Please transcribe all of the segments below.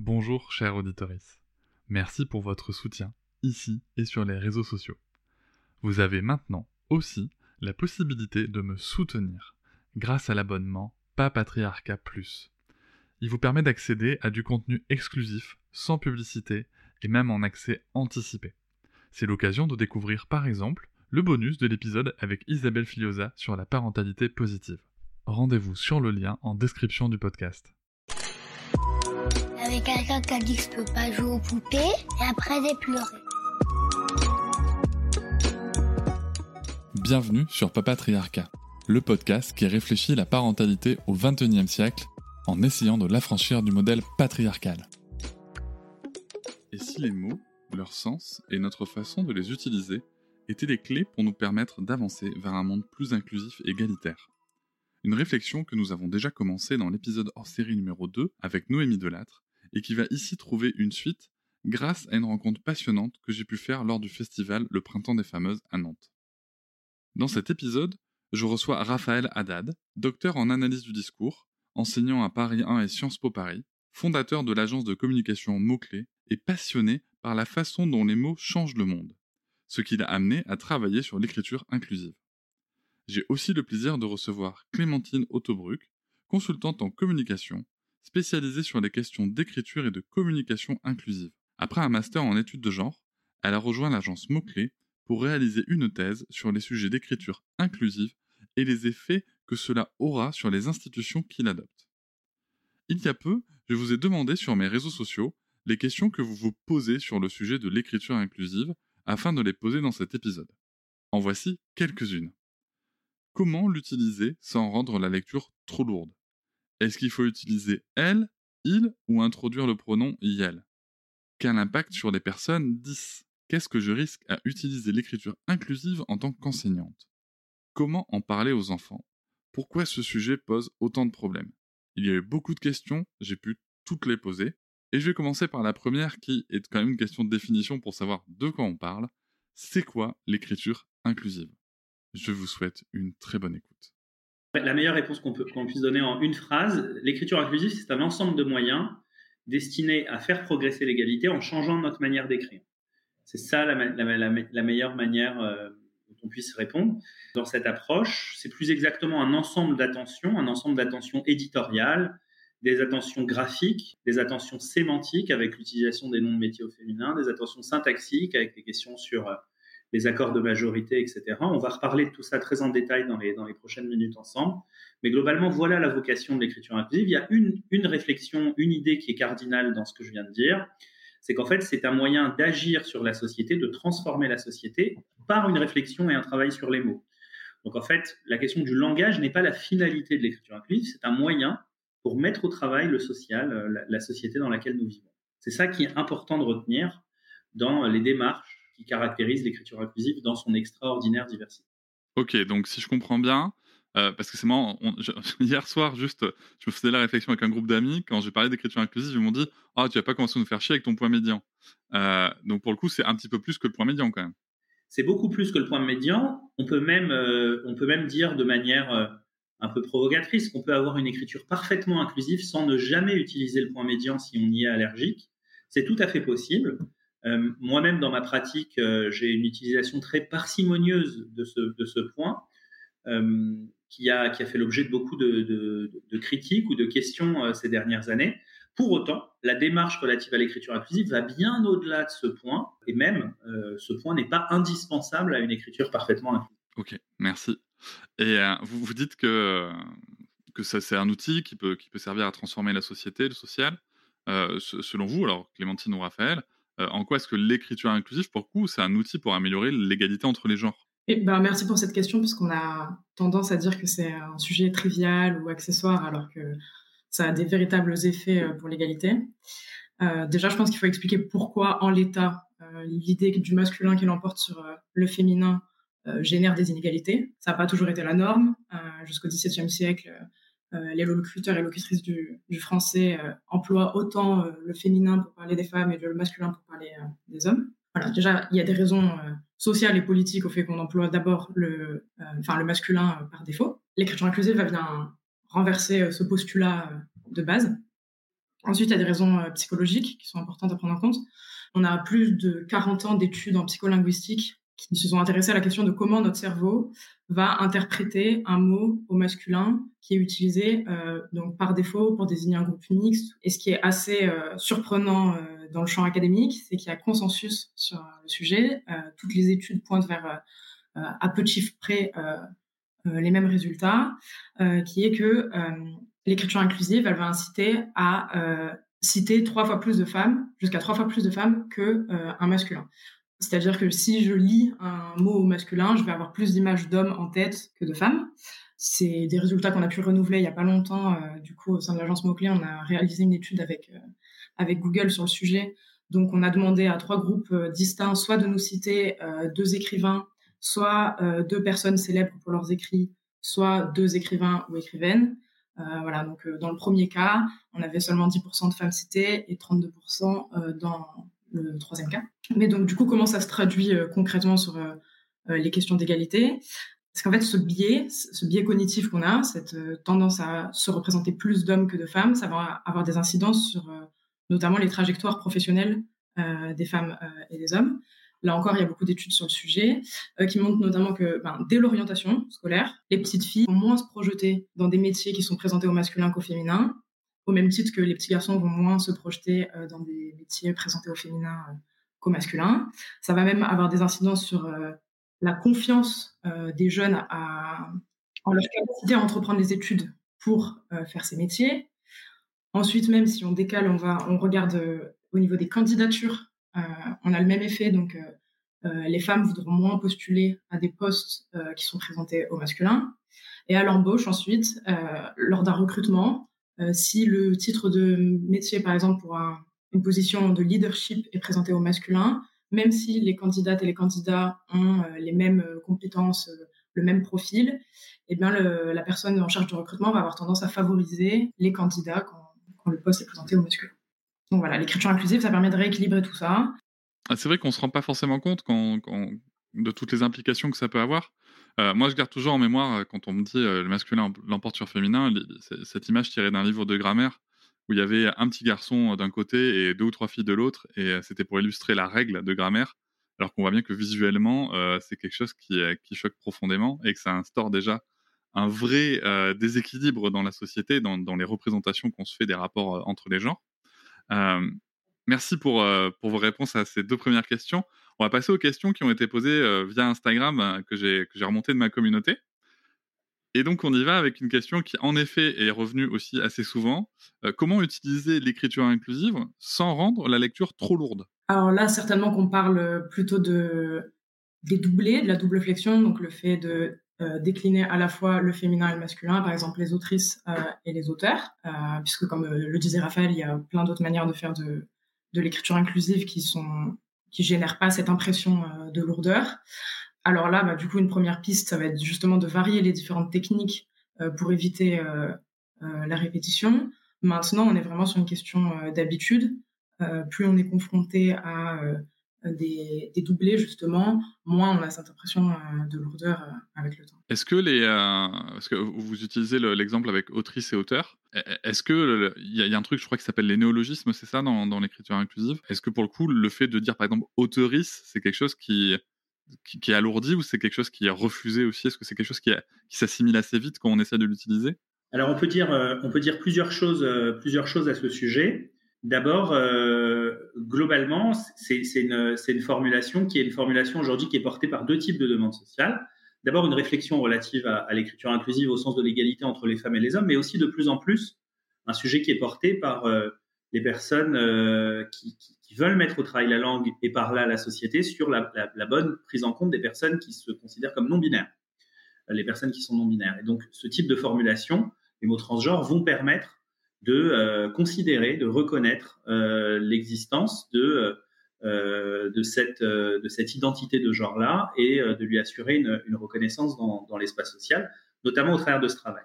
Bonjour, chers auditeurs. Merci pour votre soutien, ici et sur les réseaux sociaux. Vous avez maintenant aussi la possibilité de me soutenir grâce à l'abonnement Papatriarca Plus. Il vous permet d'accéder à du contenu exclusif, sans publicité et même en accès anticipé. C'est l'occasion de découvrir par exemple le bonus de l'épisode avec Isabelle Filiosa sur la parentalité positive. Rendez-vous sur le lien en description du podcast. Avec quelqu'un qui a dit que je peux pas jouer aux poupées et après j'ai pleuré. Bienvenue sur Papatriarcat, le podcast qui réfléchit la parentalité au XXIe siècle en essayant de l'affranchir du modèle patriarcal. Et si les mots, leur sens et notre façon de les utiliser étaient les clés pour nous permettre d'avancer vers un monde plus inclusif et égalitaire? Une réflexion que nous avons déjà commencée dans l'épisode hors série numéro 2 avec Noémie Delattre et qui va ici trouver une suite grâce à une rencontre passionnante que j'ai pu faire lors du festival Le Printemps des Fameuses à Nantes. Dans cet épisode, je reçois Raphaël Haddad, docteur en analyse du discours, enseignant à Paris 1 et Sciences Po Paris, fondateur de l'agence de communication Mots-Clés et passionné par la façon dont les mots changent le monde, ce qui l'a amené à travailler sur l'écriture inclusive. J'ai aussi le plaisir de recevoir Clémentine Autobruck, consultante en communication, spécialisée sur les questions d'écriture et de communication inclusive. Après un master en études de genre, elle a rejoint l'agence Mots-Clés pour réaliser une thèse sur les sujets d'écriture inclusive et les effets que cela aura sur les institutions qui l'adoptent. Il y a peu, je vous ai demandé sur mes réseaux sociaux les questions que vous vous posez sur le sujet de l'écriture inclusive afin de les poser dans cet épisode. En voici quelques-unes. Comment l'utiliser sans rendre la lecture trop lourde? Est-ce qu'il faut utiliser elle, il ou introduire le pronom yel? Quel impact sur les personnes 10 Qu'est-ce que je risque à utiliser l'écriture inclusive en tant qu'enseignante? Comment en parler aux enfants? Pourquoi ce sujet pose autant de problèmes? Il y a eu beaucoup de questions, j'ai pu toutes les poser, et je vais commencer par la première qui est quand même une question de définition pour savoir de quoi on parle. C'est quoi l'écriture inclusive? Je vous souhaite une très bonne écoute. La meilleure réponse qu'on puisse donner en une phrase, l'écriture inclusive, c'est un ensemble de moyens destinés à faire progresser l'égalité en changeant notre manière d'écrire. C'est ça la, meilleure manière euh, dont on puisse répondre. Dans cette approche, c'est plus exactement un ensemble d'attention, un ensemble d'attention éditoriale, des attentions graphiques, des attentions sémantiques avec l'utilisation des noms de métiers au féminin, des attentions syntaxiques avec des questions sur euh, les accords de majorité, etc. On va reparler de tout ça très en détail dans les, dans les prochaines minutes ensemble. Mais globalement, voilà la vocation de l'écriture inclusive. Il y a une, une réflexion, une idée qui est cardinale dans ce que je viens de dire. C'est qu'en fait, c'est un moyen d'agir sur la société, de transformer la société par une réflexion et un travail sur les mots. Donc en fait, la question du langage n'est pas la finalité de l'écriture inclusive, c'est un moyen pour mettre au travail le social, euh, la, société dans laquelle nous vivons. C'est ça qui est important de retenir dans les démarches qui caractérisent l'écriture inclusive dans son extraordinaire diversité. Ok, donc si je comprends bien, euh, parce que c'est marrant, hier soir, juste, je me faisais la réflexion avec un groupe d'amis, quand j'ai parlé d'écriture inclusive, ils m'ont dit « Ah, tu vas pas commencer à nous faire chier avec ton point médian euh, Donc pour le coup, c'est un petit peu plus que le point médian quand même. C'est beaucoup plus que le point médian. On peut même, on peut même dire de manière un peu provocatrice qu'on peut avoir une écriture parfaitement inclusive sans ne jamais utiliser le point médian si on y est allergique. C'est tout à fait possible. Euh, moi-même, dans ma pratique, euh, j'ai une utilisation très parcimonieuse de ce, point euh, qui, a, fait l'objet de beaucoup de, critiques ou de questions ces dernières années. Pour autant, la démarche relative à l'écriture inclusive va bien au-delà de ce point, et même ce point n'est pas indispensable à une écriture parfaitement inclusive. Ok, merci. Et vous, dites que, c'est un outil qui peut, servir à transformer la société, le social. Selon vous, alors Clémentine ou Raphaël, euh, en quoi est-ce que l'écriture inclusive, pour coup, c'est un outil pour améliorer l'égalité entre les genres? Et ben, Merci pour cette question, puisqu'on a tendance à dire que c'est un sujet trivial ou accessoire, alors que ça a des véritables effets pour l'égalité. déjà, je pense qu'il faut expliquer pourquoi, en l'état, l'idée du masculin qui l'emporte sur le féminin euh, génère des inégalités. Ça n'a pas toujours été la norme. Euh, jusqu'au XVIIe siècle, euh, les locuteurs et locutrices du, français emploient autant le féminin pour parler des femmes et le masculin pour parler des hommes. Voilà, déjà, il y a des raisons sociales et politiques au fait qu'on emploie d'abord le, le masculin par défaut. L'écriture inclusive va bien renverser ce postulat de base. Ensuite, il y a des raisons psychologiques qui sont importantes à prendre en compte. On a plus de 40 ans d'études en psycholinguistique qui se sont intéressés à la question de comment notre cerveau va interpréter un mot au masculin qui est utilisé euh, donc par défaut pour désigner un groupe mixte. Et ce qui est assez euh, surprenant euh, dans le champ académique, c'est qu'il y a consensus sur le sujet. Euh, toutes les études pointent vers, euh, à peu de chiffres près, les mêmes résultats, qui est que l'écriture inclusive, va inciter à citer trois fois plus de femmes, jusqu'à trois fois plus de femmes que un masculin. C'est-à-dire que si je lis un mot masculin, je vais avoir plus d'images d'hommes en tête que de femmes. C'est des résultats qu'on a pu renouveler il n'y a pas longtemps. Euh, du coup, au sein de l'agence Mot-Clé, on a réalisé une étude avec, euh, avec Google sur le sujet. Donc, on a demandé à trois groupes euh, distincts, soit de nous citer deux écrivains, soit deux personnes célèbres pour leurs écrits, soit deux écrivains ou écrivaines. voilà, donc dans le premier cas, on avait seulement 10% de femmes citées et 32% dans le troisième cas. Mais donc, du coup, comment ça se traduit euh, concrètement sur euh, euh, les questions d'égalité? Parce qu'en fait, ce biais, ce biais cognitif qu'on a, cette tendance à se représenter plus d'hommes que de femmes, ça va avoir des incidences sur notamment les trajectoires professionnelles des femmes et des hommes. Là encore, il y a beaucoup d'études sur le sujet qui montrent notamment que ben, dès l'orientation scolaire, les petites filles vont moins se projeter dans des métiers qui sont présentés au masculin qu'au féminin, au même titre que les petits garçons vont moins se projeter dans des métiers présentés au féminin masculin. Ça va même avoir des incidences sur euh, la confiance euh, des jeunes en leur capacité à entreprendre des études pour euh, faire ces métiers. Ensuite, même si on décale, on, va, on regarde au niveau des candidatures, on a le même effet. Donc, les femmes voudront moins postuler à des postes qui sont présentés au masculin. Et à l'embauche, ensuite, lors d'un recrutement, si le titre de métier, par exemple, pour un, une position de leadership est présentée au masculin, même si les candidates et les candidats ont euh, les mêmes euh, compétences, euh, le même profil, eh bien la personne en charge du recrutement va avoir tendance à favoriser les candidats quand, le poste est présenté au masculin. Donc voilà, l'écriture inclusive, ça permet de rééquilibrer tout ça. Ah, c'est vrai qu'on ne se rend pas forcément compte de toutes les implications que ça peut avoir. Moi, je garde toujours en mémoire, quand on me dit le masculin l'emporte sur féminin, cette image tirée d'un livre de grammaire où il y avait un petit garçon d'un côté et deux ou trois filles de l'autre, et c'était pour illustrer la règle de grammaire, alors qu'on voit bien que visuellement, c'est quelque chose qui, choque profondément et que ça instaure déjà un vrai déséquilibre dans la société, dans, les représentations qu'on se fait des rapports entre les genres. merci pour vos réponses à ces deux premières questions. On va passer aux questions qui ont été posées via Instagram que j'ai remontées de ma communauté. Et donc, on y va avec une question qui, en effet, est revenue aussi assez souvent. Euh, comment utiliser l'écriture inclusive sans rendre la lecture trop lourde? Alors là, certainement qu'on parle plutôt de, des doublés, de la double flexion, donc le fait de euh, décliner à la fois le féminin et le masculin, par exemple les autrices euh, et les auteurs, puisque comme le disait Raphaël, il y a plein d'autres manières de faire de, de l'écriture inclusive qui sont qui génèrent pas cette impression de lourdeur. Alors là, bah, du coup, une première piste, ça va être justement de varier les différentes techniques euh, pour éviter euh, euh, la répétition. Maintenant, on est vraiment sur une question d'habitude. plus on est confronté à des, doublés, justement, moins on a cette impression de lourdeur avec le temps. Est-ce que les. parce que vous utilisez l'exemple avec autrice et auteur? E, e, est-ce que. Il y, a un truc, je crois, qui s'appelle les néologismes, c'est ça, dans, dans l'écriture inclusive? Est-ce que pour le coup, le fait de dire, par exemple, auteurice, c'est quelque chose qui qui, est alourdi ou c'est quelque chose qui est refusé aussi? Est-ce que c'est quelque chose qui, qui s'assimile assez vite quand on essaie de l'utiliser? Alors on peut dire, euh, on peut dire plusieurs, choses, euh, plusieurs choses à ce sujet. D'abord, euh, globalement, c'est une, formulation qui est une formulation aujourd'hui qui est portée par deux types de demandes sociales. D'abord, une réflexion relative à, l'écriture inclusive au sens de l'égalité entre les femmes et les hommes, mais aussi de plus en plus un sujet qui est porté par les personnes qui, veulent mettre au travail la langue et par là la société sur la, bonne prise en compte des personnes qui se considèrent comme non binaires, les personnes qui sont non binaires. Et donc ce type de formulation, les mots transgenres vont permettre de euh, considérer, de reconnaître euh, l'existence de euh, de cette de cette identité de genre-là et de lui assurer une, reconnaissance dans, dans l'espace social, notamment au travers de ce travail.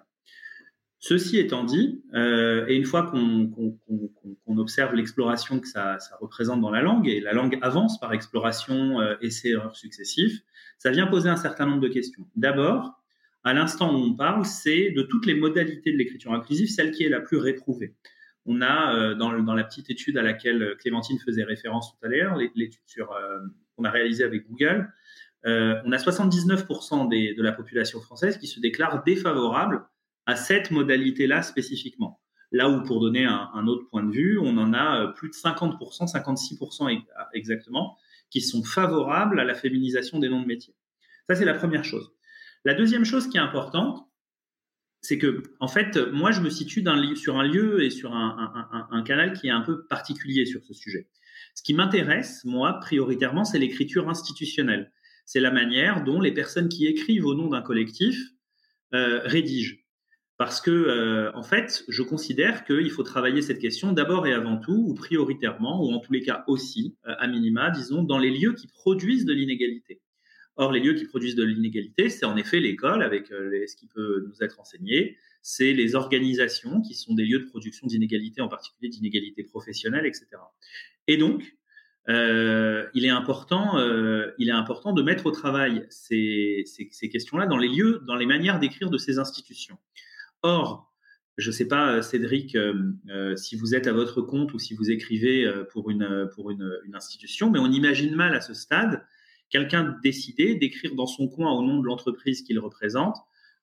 Ceci étant dit, et une fois qu'on observe l'exploration que ça, représente dans la langue, et la langue avance par exploration euh, essais-erreurs successifs, ça vient poser un certain nombre de questions. D'abord, à l'instant où on parle, c'est de toutes les modalités de l'écriture inclusive, celle qui est la plus réprouvée. on a dans, la petite étude à laquelle Clémentine faisait référence tout à l'heure, l'étude sur qu'on a réalisée avec Google, on a 79% de la population française qui se déclare défavorable à cette modalité-là spécifiquement. Là où, pour donner un, autre point de vue, on en a plus de 50%, 56% exactement, qui sont favorables à la féminisation des noms de métiers. Ça, c'est la première chose. La deuxième chose qui est importante, c'est que, en fait, moi, je me situe sur un lieu et sur un, canal qui est un peu particulier sur ce sujet. Ce qui m'intéresse, moi, prioritairement, c'est l'écriture institutionnelle. C'est la manière dont les personnes qui écrivent au nom d'un collectif euh, rédigent. Parce que, euh, en fait, je considère qu'il faut travailler cette question d'abord et avant tout, ou prioritairement, ou en tous les cas aussi, euh, à minima, disons, dans les lieux qui produisent de l'inégalité. Or, les lieux qui produisent de l'inégalité, c'est en effet l'école avec euh, ce qui peut nous être enseigné, c'est les organisations qui sont des lieux de production d'inégalité, en particulier d'inégalité professionnelle, etc. Et donc, euh, il, est important, euh, il est important de mettre au travail ces, questions-là dans les lieux, dans les manières d'écrire de ces institutions. Or, je ne sais pas, Cédric, si vous êtes à votre compte ou si vous écrivez pour, une institution, mais on imagine mal à ce stade quelqu'un décider d'écrire dans son coin au nom de l'entreprise qu'il représente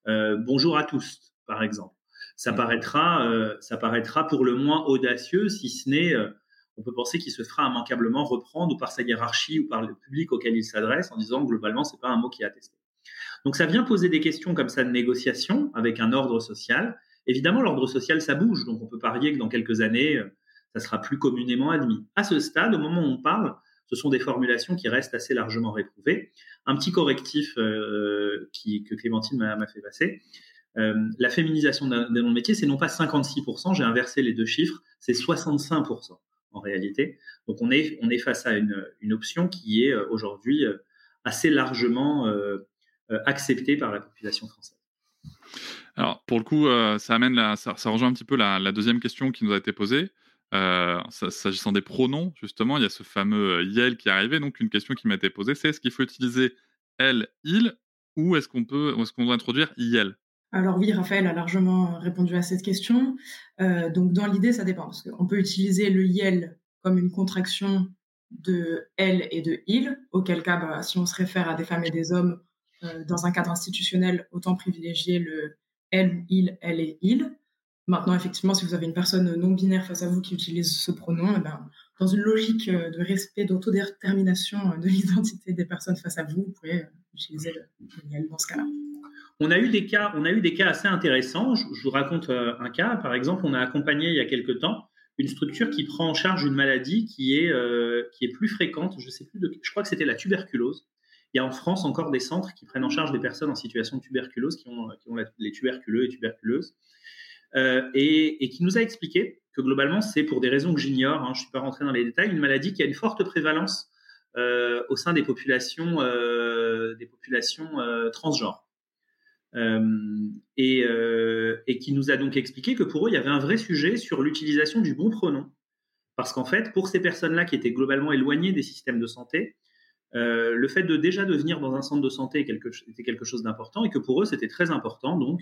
euh, bonjour à tous, par exemple. Ça paraîtra, euh, ça paraîtra pour le moins audacieux, si ce n'est, euh, on peut penser qu'il se fera immanquablement reprendre ou par sa hiérarchie ou par le public auquel il s'adresse en disant globalement c'est pas un mot qui est attesté. Donc ça vient poser des questions comme ça de négociation avec un ordre social. Évidemment, l'ordre social ça bouge, donc on peut parier que dans quelques années ça sera plus communément admis. À ce stade, au moment où on parle, ce sont des formulations qui restent assez largement réprouvées. Un petit correctif euh, que Clémentine m'a fait passer. Euh, la féminisation des noms de métier, c'est non pas 56%, j'ai inversé les deux chiffres, c'est 65% en réalité. Donc on est, on est face à une, une option qui est euh, aujourd'hui assez largement acceptée par la population française. Alors pour le coup, ça amène la, ça, rejoint un petit peu la, deuxième question qui nous a été posée. Euh, s'agissant des pronoms, justement, il y a ce fameux euh, qui est arrivé. Donc, une question qui m'a été posée, c'est est-ce qu'il faut utiliser elle, il, ou est-ce qu'on peut, est-ce qu'on doit introduire il alors oui, Raphaël a largement répondu à cette question. Euh, donc dans l'idée, ça dépend. Parce qu'on peut utiliser le yel comme une contraction de elle et de il, auquel cas, bah, si on se réfère à des femmes et des hommes dans un cadre institutionnel, autant privilégier le elle, il, elle et il. Maintenant, effectivement, si vous avez une personne non binaire face à vous qui utilise ce pronom, eh ben, dans une logique euh, de respect, d'autodétermination euh, de l'identité des personnes face à vous, vous pouvez euh, utiliser le dans ce cas-là. On a eu des cas, on a eu des cas assez intéressants. Je, vous raconte un cas. Par exemple, on a accompagné il y a quelque temps une structure qui prend en charge une maladie qui est qui est plus fréquente. Je sais plus je crois que c'était la tuberculose. Il y a en France encore des centres qui prennent en charge des personnes en situation de tuberculose, qui ont, qui ont les tuberculeux et tuberculeuses. Euh, et, qui nous a expliqué que globalement, c'est pour des raisons que j'ignore, hein, je ne suis pas rentré dans les détails, une maladie qui a une forte prévalence euh, au sein des populations, euh, des populations transgenres. Et, qui nous a donc expliqué que pour eux, il y avait un vrai sujet sur l'utilisation du bon pronom. Parce qu'en fait, pour ces personnes-là qui étaient globalement éloignées des systèmes de santé, le fait de déjà de venir dans un centre de santé était quelque chose d'important et que pour eux, c'était très important donc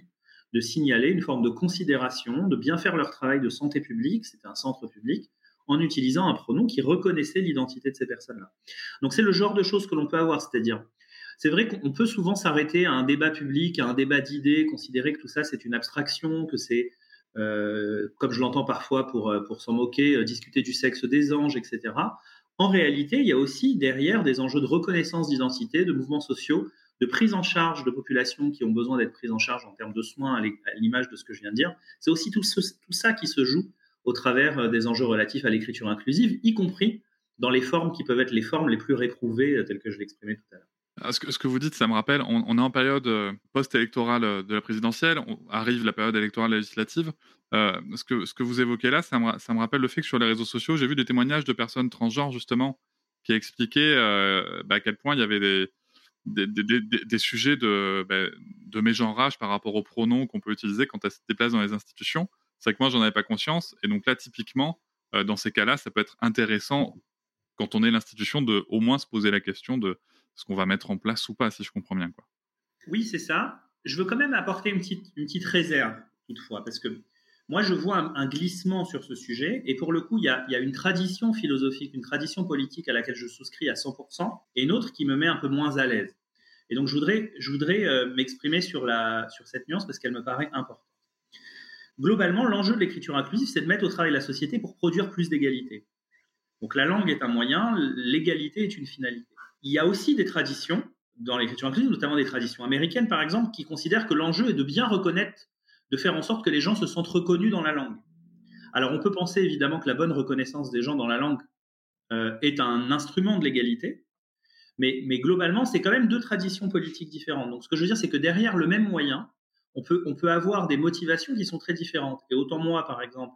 de signaler une forme de considération, de bien faire leur travail de santé publique, c'était un centre public, en utilisant un pronom qui reconnaissait l'identité de ces personnes-là. Donc c'est le genre de choses que l'on peut avoir, c'est-à-dire, c'est vrai qu'on peut souvent s'arrêter à un débat public, à un débat d'idées, considérer que tout ça c'est une abstraction, que c'est, euh, comme je l'entends parfois pour, euh, pour s'en moquer, euh, discuter du sexe des anges, etc. En réalité, il y a aussi derrière des enjeux de reconnaissance d'identité, de mouvements sociaux, de prise en charge de populations qui ont besoin d'être prises en charge en termes de soins, à l'image de ce que je viens de dire. C'est aussi tout, ça qui se joue au travers euh, des enjeux relatifs à l'écriture inclusive, y compris dans les formes qui peuvent être les formes les plus réprouvées, euh, telles que je l'exprimais tout à l'heure. Ah, ce que, vous dites, ça me rappelle, on, est en période euh, post-électorale de la présidentielle, arrive la période électorale législative. ce, que, vous évoquez là, ça me, ça me, rappelle le fait que sur les réseaux sociaux, j'ai vu des témoignages de personnes transgenres, justement, qui expliquaient bah, à quel point il y avait des, des, sujets de, ben, de mégenrage par rapport aux pronoms qu'on peut utiliser quand elle se déplace dans les institutions. C'est que moi, j'en avais pas conscience. Et donc là, typiquement, euh, dans ces cas-là, ça peut être intéressant, quand on est l'institution, de au moins se poser la question de ce qu'on va mettre en place ou pas, si je comprends bien. Quoi. Oui, c'est ça. Je veux quand même apporter une petite, une petite réserve, toutefois, parce que moi, je vois un, glissement sur ce sujet. Et pour le coup, il y, a, une tradition philosophique, une tradition politique à laquelle je souscris à 100%, et une autre qui me met un peu moins à l'aise. Et donc, je voudrais, euh, m'exprimer sur, sur cette nuance parce qu'elle me paraît importante. Globalement, l'enjeu de l'écriture inclusive, c'est de mettre au travail la société pour produire plus d'égalité. Donc, la langue est un moyen, l'égalité est une finalité. Il y a aussi des traditions dans l'écriture inclusive, notamment des traditions américaines, par exemple, qui considèrent que l'enjeu est de bien reconnaître de faire en sorte que les gens se sentent reconnus dans la langue. Alors on peut penser évidemment que la bonne reconnaissance des gens dans la langue euh, est un instrument de l'égalité, mais, mais globalement c'est quand même deux traditions politiques différentes. Donc ce que je veux dire c'est que derrière le même moyen, on peut, on peut avoir des motivations qui sont très différentes. Et autant moi par exemple,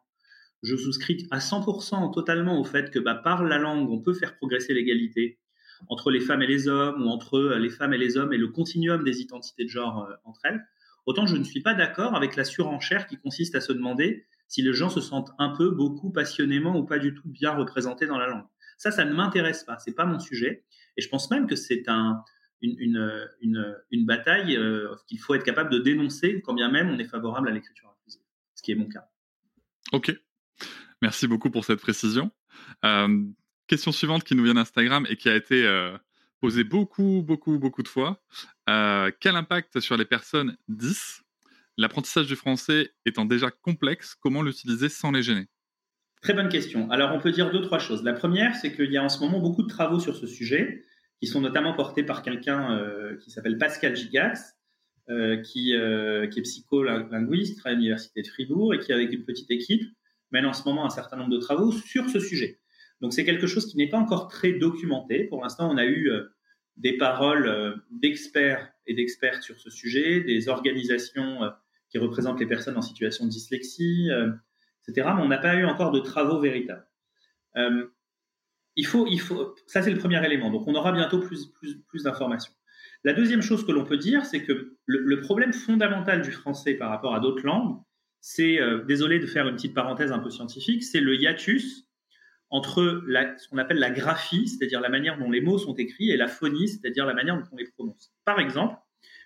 je souscris à 100% totalement au fait que bah, par la langue on peut faire progresser l'égalité entre les femmes et les hommes ou entre euh, les femmes et les hommes et le continuum des identités de genre euh, entre elles. Autant je ne suis pas d'accord avec la surenchère qui consiste à se demander si les gens se sentent un peu, beaucoup, passionnément ou pas du tout bien représentés dans la langue. Ça, ça ne m'intéresse pas, c'est pas mon sujet. Et je pense même que c'est un, une, une, une, bataille euh, qu'il faut être capable de dénoncer quand bien même on est favorable à l'écriture inclusive, ce qui est mon cas. Ok, merci beaucoup pour cette précision. Euh, question suivante qui nous vient d'Instagram et qui a été euh, posé beaucoup, beaucoup, beaucoup de fois. Euh, quel impact sur les personnes 10 L'apprentissage du français étant déjà complexe, comment l'utiliser sans les gêner? Très bonne question. Alors, on peut dire deux, trois choses. La première, c'est qu'il y a en ce moment beaucoup de travaux sur ce sujet, qui sont notamment portés par quelqu'un euh, qui s'appelle Pascal Gigax, euh, qui, est psycholinguiste à l'Université de Fribourg et qui, avec une petite équipe, mène en ce moment un certain nombre de travaux sur ce sujet. Donc c'est quelque chose qui n'est pas encore très documenté. Pour l'instant, on a eu des paroles euh, d'experts et d'expertes sur ce sujet, des organisations euh, qui représentent les personnes en situation de dyslexie, etc. Mais on n'a pas eu encore de travaux véritables. il faut, il faut, ça c'est le premier élément. Donc on aura bientôt plus, plus, plus d'informations. La deuxième chose que l'on peut dire, c'est que le, problème fondamental du français par rapport à d'autres langues, c'est, désolé de faire une petite parenthèse un peu scientifique, c'est le hiatus entre ce qu'on appelle la graphie, c'est-à-dire la manière dont les mots sont écrits, et la phonie, c'est-à-dire la manière dont on les prononce. Par exemple,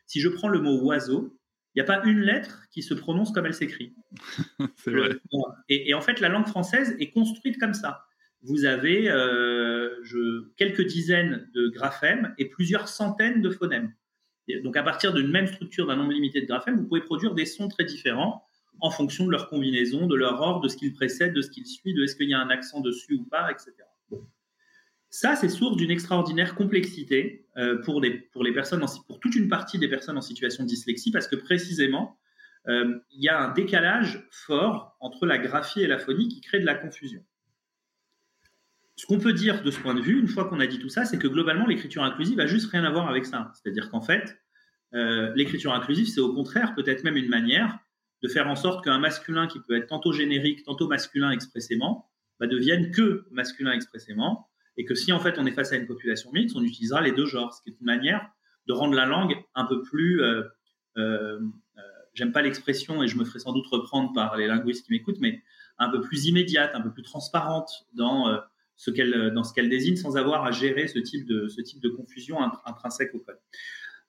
si je prends le mot oiseau, il n'y a pas une lettre qui se prononce comme elle s'écrit. vrai. Et, en fait, la langue française est construite comme ça. Vous avez euh, je, quelques dizaines de graphèmes et plusieurs centaines de phonèmes. donc, à partir d'une même structure d'un nombre limité de graphèmes, vous pouvez produire des sons très différents en fonction de leur combinaison, de leur ordre, de ce qu'ils précède, de ce qu'ils suit, de est-ce qu'il y a un accent dessus ou pas, etc. Ça, c'est source d'une extraordinaire complexité euh, pour, les, pour, les toute une partie des personnes en situation de dyslexie, parce que précisément, euh, il y a un décalage fort entre la graphie et la phonie qui crée de la confusion. Ce qu'on peut dire de ce point de vue, une fois qu'on a dit tout ça, c'est que globalement, l'écriture inclusive a juste rien à voir avec ça. C'est-à-dire qu'en fait, euh, l'écriture inclusive, c'est au contraire peut-être même une manière de faire en sorte qu'un masculin qui peut être tantôt générique, tantôt masculin expressément, bah, devienne que masculin expressément, et que si en fait on est face à une population mixte, on utilisera les deux genres, ce qui est une manière de rendre la langue un peu plus, euh, euh, euh, j'aime pas l'expression et je me ferai sans doute reprendre par les linguistes qui m'écoutent, mais un peu plus immédiate, un peu plus transparente dans ce qu'elle désigne, sans avoir à gérer ce type de confusion intrinsèque au code.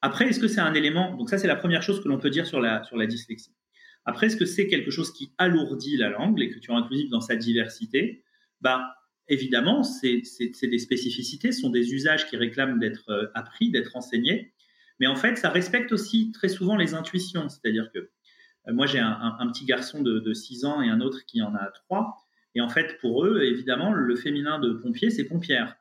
Après, est-ce que c'est un élément? Donc ça, c'est la première chose que l'on peut dire sur la dyslexie. Après, est-ce que c'est quelque chose qui alourdit la langue, l'écriture inclusive dans sa diversité? Bah, Évidemment, c'est des spécificités, ce sont des usages qui réclament d'être euh, appris, d'être enseignés. Mais en fait, ça respecte aussi très souvent les intuitions. C'est-à-dire que euh, moi, j'ai un, petit garçon de, de 6 ans et un autre qui en a 3. Et en fait, pour eux, évidemment, le féminin de pompier, c'est pompière.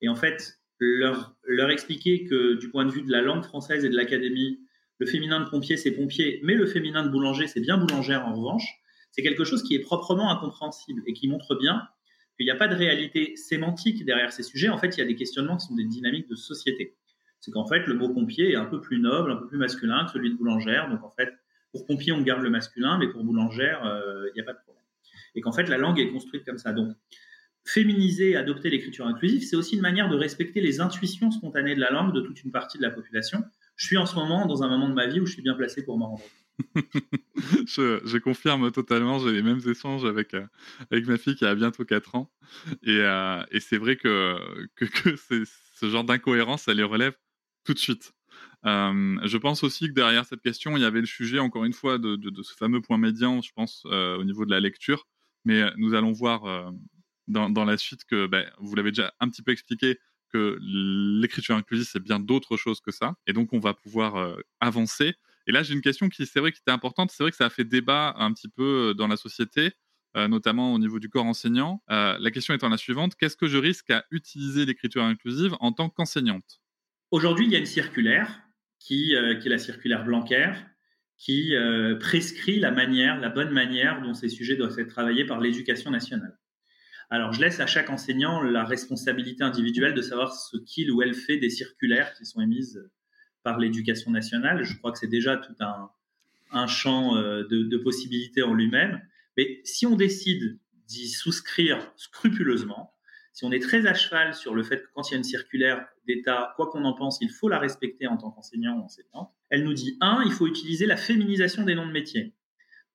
Et en fait, leur expliquer que du point de vue de la langue française et de l'académie, le féminin de pompier, c'est pompier, mais le féminin de boulanger, c'est bien boulangère en revanche. C'est quelque chose qui est proprement incompréhensible et qui montre bien qu'il n'y a pas de réalité sémantique derrière ces sujets. En fait, il y a des questionnements qui sont des dynamiques de société. C'est qu'en fait, le mot pompier est un peu plus noble, un peu plus masculin que celui de boulangère. Donc, en fait, pour pompier, on garde le masculin, mais pour boulangère, euh, il n'y a pas de problème. Et qu'en fait, la langue est construite comme ça. Donc, féminiser, adopter l'écriture inclusive, c'est aussi une manière de respecter les intuitions spontanées de la langue de toute une partie de la population je suis en ce moment dans un moment de ma vie où je suis bien placé pour m'en rendre je, confirme totalement, j'ai les mêmes échanges avec, euh, avec ma fille qui a bientôt 4 ans. Et, euh, et c'est vrai que, que, ce genre d'incohérence, elle les relève tout de suite. je pense aussi que derrière cette question, il y avait le sujet, encore une fois, de, ce fameux point médian, je pense, au niveau de la lecture. Mais nous allons voir dans, la suite que ben, vous l'avez déjà un petit peu expliqué, que l'écriture inclusive, c'est bien d'autres choses que ça. Et donc, on va pouvoir avancer. Et là, j'ai une question qui, c'est vrai, qui était importante. C'est vrai que ça a fait débat un petit peu dans la société. Euh, notamment au niveau du corps enseignant. Euh, la question étant la suivante, qu'est-ce que je risque à utiliser l'écriture inclusive en tant qu'enseignante? Aujourd'hui, il y a une circulaire qui, euh, qui est la circulaire Blanquer, qui prescrit la manière, la bonne manière dont ces sujets doivent être travaillés par l'éducation nationale. Alors, je laisse à chaque enseignant la responsabilité individuelle de savoir ce qu'il ou elle fait des circulaires qui sont émises par l'éducation nationale. Je crois que c'est déjà tout un, champ de, de possibilités en lui-même. Mais si on décide d'y souscrire scrupuleusement, si on est très à cheval sur le fait que quand il y a une circulaire d'État, quoi qu'on en pense, il faut la respecter en tant qu'enseignant ou enseignante, elle nous dit, un, il faut utiliser la féminisation des noms de métiers.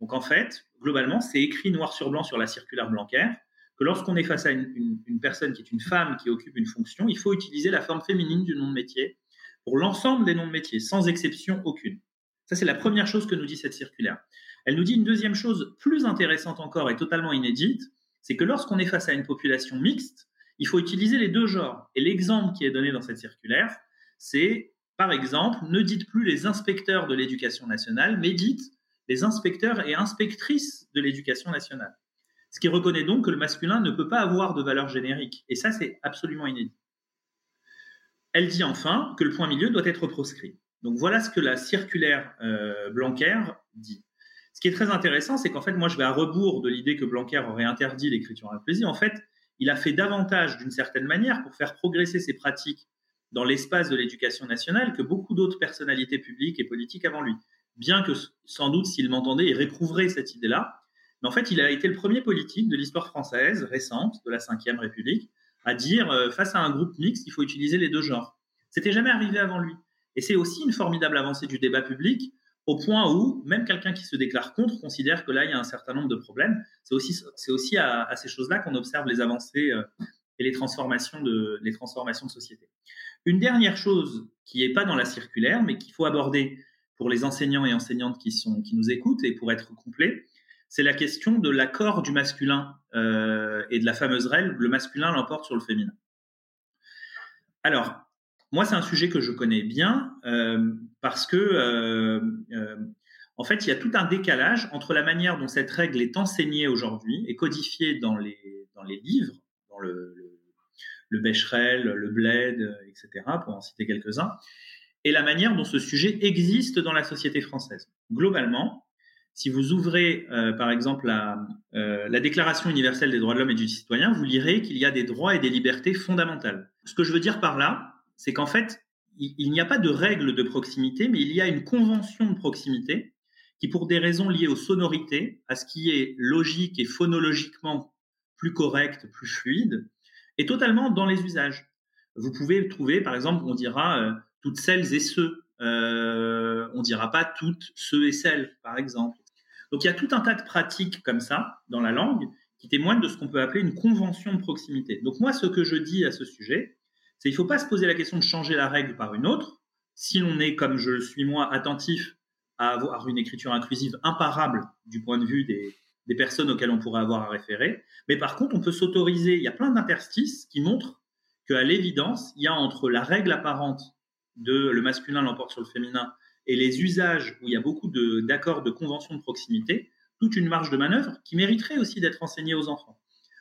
Donc en fait, globalement, c'est écrit noir sur blanc sur la circulaire blancaire que lorsqu'on est face à une, personne qui est une femme qui occupe une fonction, il faut utiliser la forme féminine du nom de métier pour l'ensemble des noms de métiers, sans exception aucune. Ça, c'est la première chose que nous dit cette circulaire. Elle nous dit une deuxième chose plus intéressante encore et totalement inédite, c'est que lorsqu'on est face à une population mixte, il faut utiliser les deux genres. Et l'exemple qui est donné dans cette circulaire, c'est, par exemple, ne dites plus les inspecteurs de l'éducation nationale, mais dites les inspecteurs et inspectrices de l'éducation nationale. Ce qui reconnaît donc que le masculin ne peut pas avoir de valeur générique. Et ça, c'est absolument inédit. Elle dit enfin que le point milieu doit être proscrit. Donc voilà ce que la circulaire euh, Blanquer dit. Ce qui est très intéressant, c'est qu'en fait, moi, je vais à rebours de l'idée que Blanquer aurait interdit l'écriture inclusive. En fait, il a fait davantage, d'une certaine manière, pour faire progresser ses pratiques dans l'espace de l'éducation nationale que beaucoup d'autres personnalités publiques et politiques avant lui. Bien que, sans doute, s'il m'entendait, il réprouverait cette idée-là. Mais en fait, il a été le premier politique de l'histoire française récente, de la Ve République, à dire, euh, face à un groupe mixte, il faut utiliser les deux genres. C'était jamais arrivé avant lui. Et c'est aussi une formidable avancée du débat public au point où même quelqu'un qui se déclare contre considère que là, il y a un certain nombre de problèmes. C'est aussi, à, ces choses-là qu'on observe les avancées euh, et les transformations, de, les transformations de société. Une dernière chose qui n'est pas dans la circulaire, mais qu'il faut aborder pour les enseignants et enseignantes qui, sont, qui nous écoutent et pour être complet, c'est la question de l'accord du masculin euh, et de la fameuse règle, le masculin l'emporte sur le féminin. Alors, moi, c'est un sujet que je connais bien euh, parce que, euh, en fait, il y a tout un décalage entre la manière dont cette règle est enseignée aujourd'hui et codifiée dans les, dans les livres, dans le, le, le Becherel, le Bled, etc., pour en citer quelques-uns, et la manière dont ce sujet existe dans la société française. Globalement, si vous ouvrez, par exemple, la, la Déclaration universelle des droits de l'homme et du citoyen, vous lirez qu'il y a des droits et des libertés fondamentales. Ce que je veux dire par là, c'est qu'en fait, il, n'y a pas de règle de proximité, mais il y a une convention de proximité qui, pour des raisons liées aux sonorités, à ce qui est logique et phonologiquement plus correct, plus fluide, est totalement dans les usages. Vous pouvez trouver, par exemple, on dira euh, toutes celles et ceux. Euh, on dira pas toutes ceux et celles, par exemple. Donc il y a tout un tas de pratiques comme ça dans la langue qui témoignent de ce qu'on peut appeler une convention de proximité. Donc moi, ce que je dis à ce sujet, c'est il ne faut pas se poser la question de changer la règle par une autre. Si l'on est, comme je le suis moi, attentif à avoir une écriture inclusive imparable du point de vue des, des personnes auxquelles on pourrait avoir à référer. Mais par contre, on peut s'autoriser, il y a plein d'interstices qui montrent qu'à l'évidence, il y a entre la règle apparente de le masculin l'emporte sur le féminin et les usages où il y a beaucoup d'accords de, de conventions de proximité, toute une marge de manœuvre qui mériterait aussi d'être enseignée aux enfants.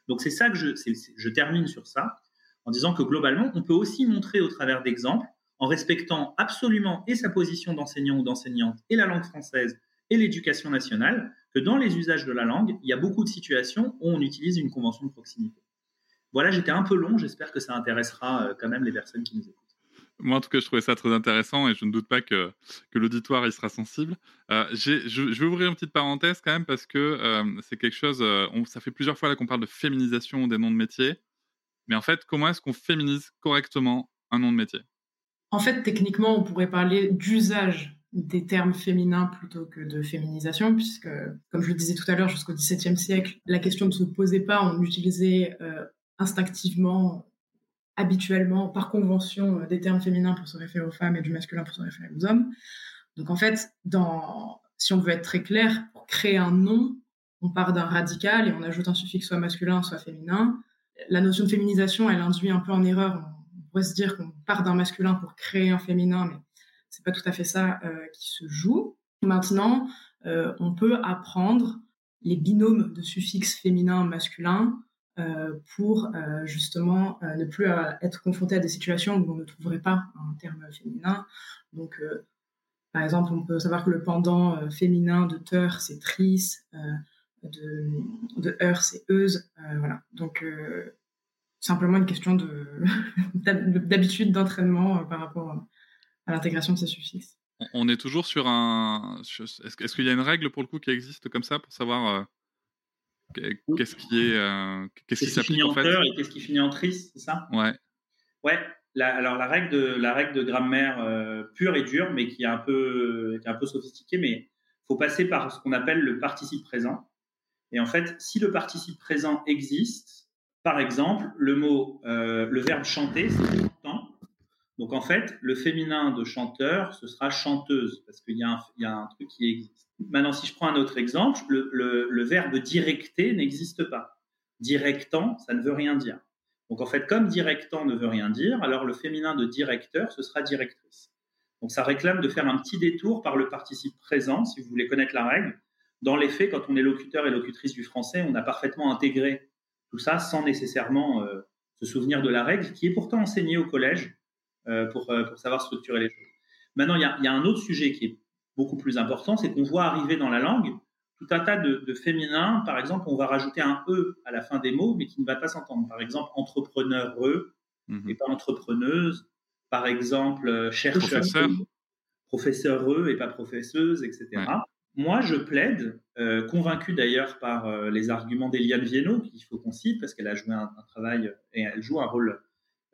Donc c'est ça que je, je termine sur ça en disant que globalement, on peut aussi montrer au travers d'exemples, en respectant absolument et sa position d'enseignant ou d'enseignante et la langue française et l'éducation nationale, que dans les usages de la langue, il y a beaucoup de situations où on utilise une convention de proximité. Voilà, j'étais un peu long, j'espère que ça intéressera euh, quand même les personnes qui nous écoutent. Moi, en tout cas, je trouvais ça très intéressant et je ne doute pas que, l'auditoire y sera sensible. Euh, je, vais ouvrir une petite parenthèse quand même parce que euh, c'est quelque chose, on, ça fait plusieurs fois qu'on parle de féminisation des noms de métiers. Mais en fait, comment est-ce qu'on féminise correctement un nom de métier? En fait, techniquement, on pourrait parler d'usage des termes féminins plutôt que de féminisation, puisque, comme je le disais tout à l'heure, jusqu'au XVIIe siècle, la question ne se posait pas, on utilisait euh, instinctivement habituellement, par convention, des termes féminins pour se référer aux femmes et du masculin pour se référer aux hommes. Donc en fait, dans, si on veut être très clair, pour créer un nom, on part d'un radical et on ajoute un suffixe soit masculin, soit féminin. La notion de féminisation, elle induit un peu en erreur. On pourrait se dire qu'on part d'un masculin pour créer un féminin, mais c'est pas tout à fait ça euh, qui se joue. Maintenant, euh, on peut apprendre les binômes de suffixes féminin-masculin euh, pour justement ne plus être confronté à des situations où on ne trouverait pas un terme féminin. Donc, par exemple, on peut savoir que le pendant féminin de teur, c'est tris, de, de heure, c'est euse. voilà. Donc, simplement une question d'habitude, d'entraînement par rapport à l'intégration de ces suffixes. On est toujours sur un. Est-ce qu'il y a une règle pour le coup qui existe comme ça pour savoir euh, qu'est-ce qui est euh, qu'est-ce qui s'applique en fait et qu'est-ce qui finit en tris, c'est ça? Ouais. Ouais. alors la règle de la règle de grammaire euh, pure et dure, mais qui est un peu qui est un peu sophistiquée, mais faut passer par ce qu'on appelle le participe présent. Et en fait, si le participe présent existe, par exemple, le mot, le verbe chanter, c'est. Donc en fait, le féminin de chanteur, ce sera chanteuse, parce qu'il y, a un truc qui existe. Maintenant, si je prends un autre exemple, le, verbe directer n'existe pas. Directant, ça ne veut rien dire. Donc en fait, comme directant ne veut rien dire, alors le féminin de directeur, ce sera directrice. Donc ça réclame de faire un petit détour par le participe présent, si vous voulez connaître la règle. Dans les faits, quand on est locuteur et locutrice du français, on a parfaitement intégré tout ça sans nécessairement euh, se souvenir de la règle, qui est pourtant enseignée au collège pour, euh, pour savoir structurer les choses. Maintenant, il y a, y a, un autre sujet qui est beaucoup plus important, c'est qu'on voit arriver dans la langue tout un tas de, de féminins. Par exemple, on va rajouter un E à la fin des mots, mais qui ne va pas s'entendre. Par exemple, entrepreneur e et pas entrepreneuse. Par exemple, euh, chercheur professeur, professeur e et pas professeuse, etc. Moi, je plaide, euh, convaincu d'ailleurs par les arguments d'Eliane Viennot, qu'il faut qu'on cite, parce qu'elle a joué un, un, travail et elle joue un rôle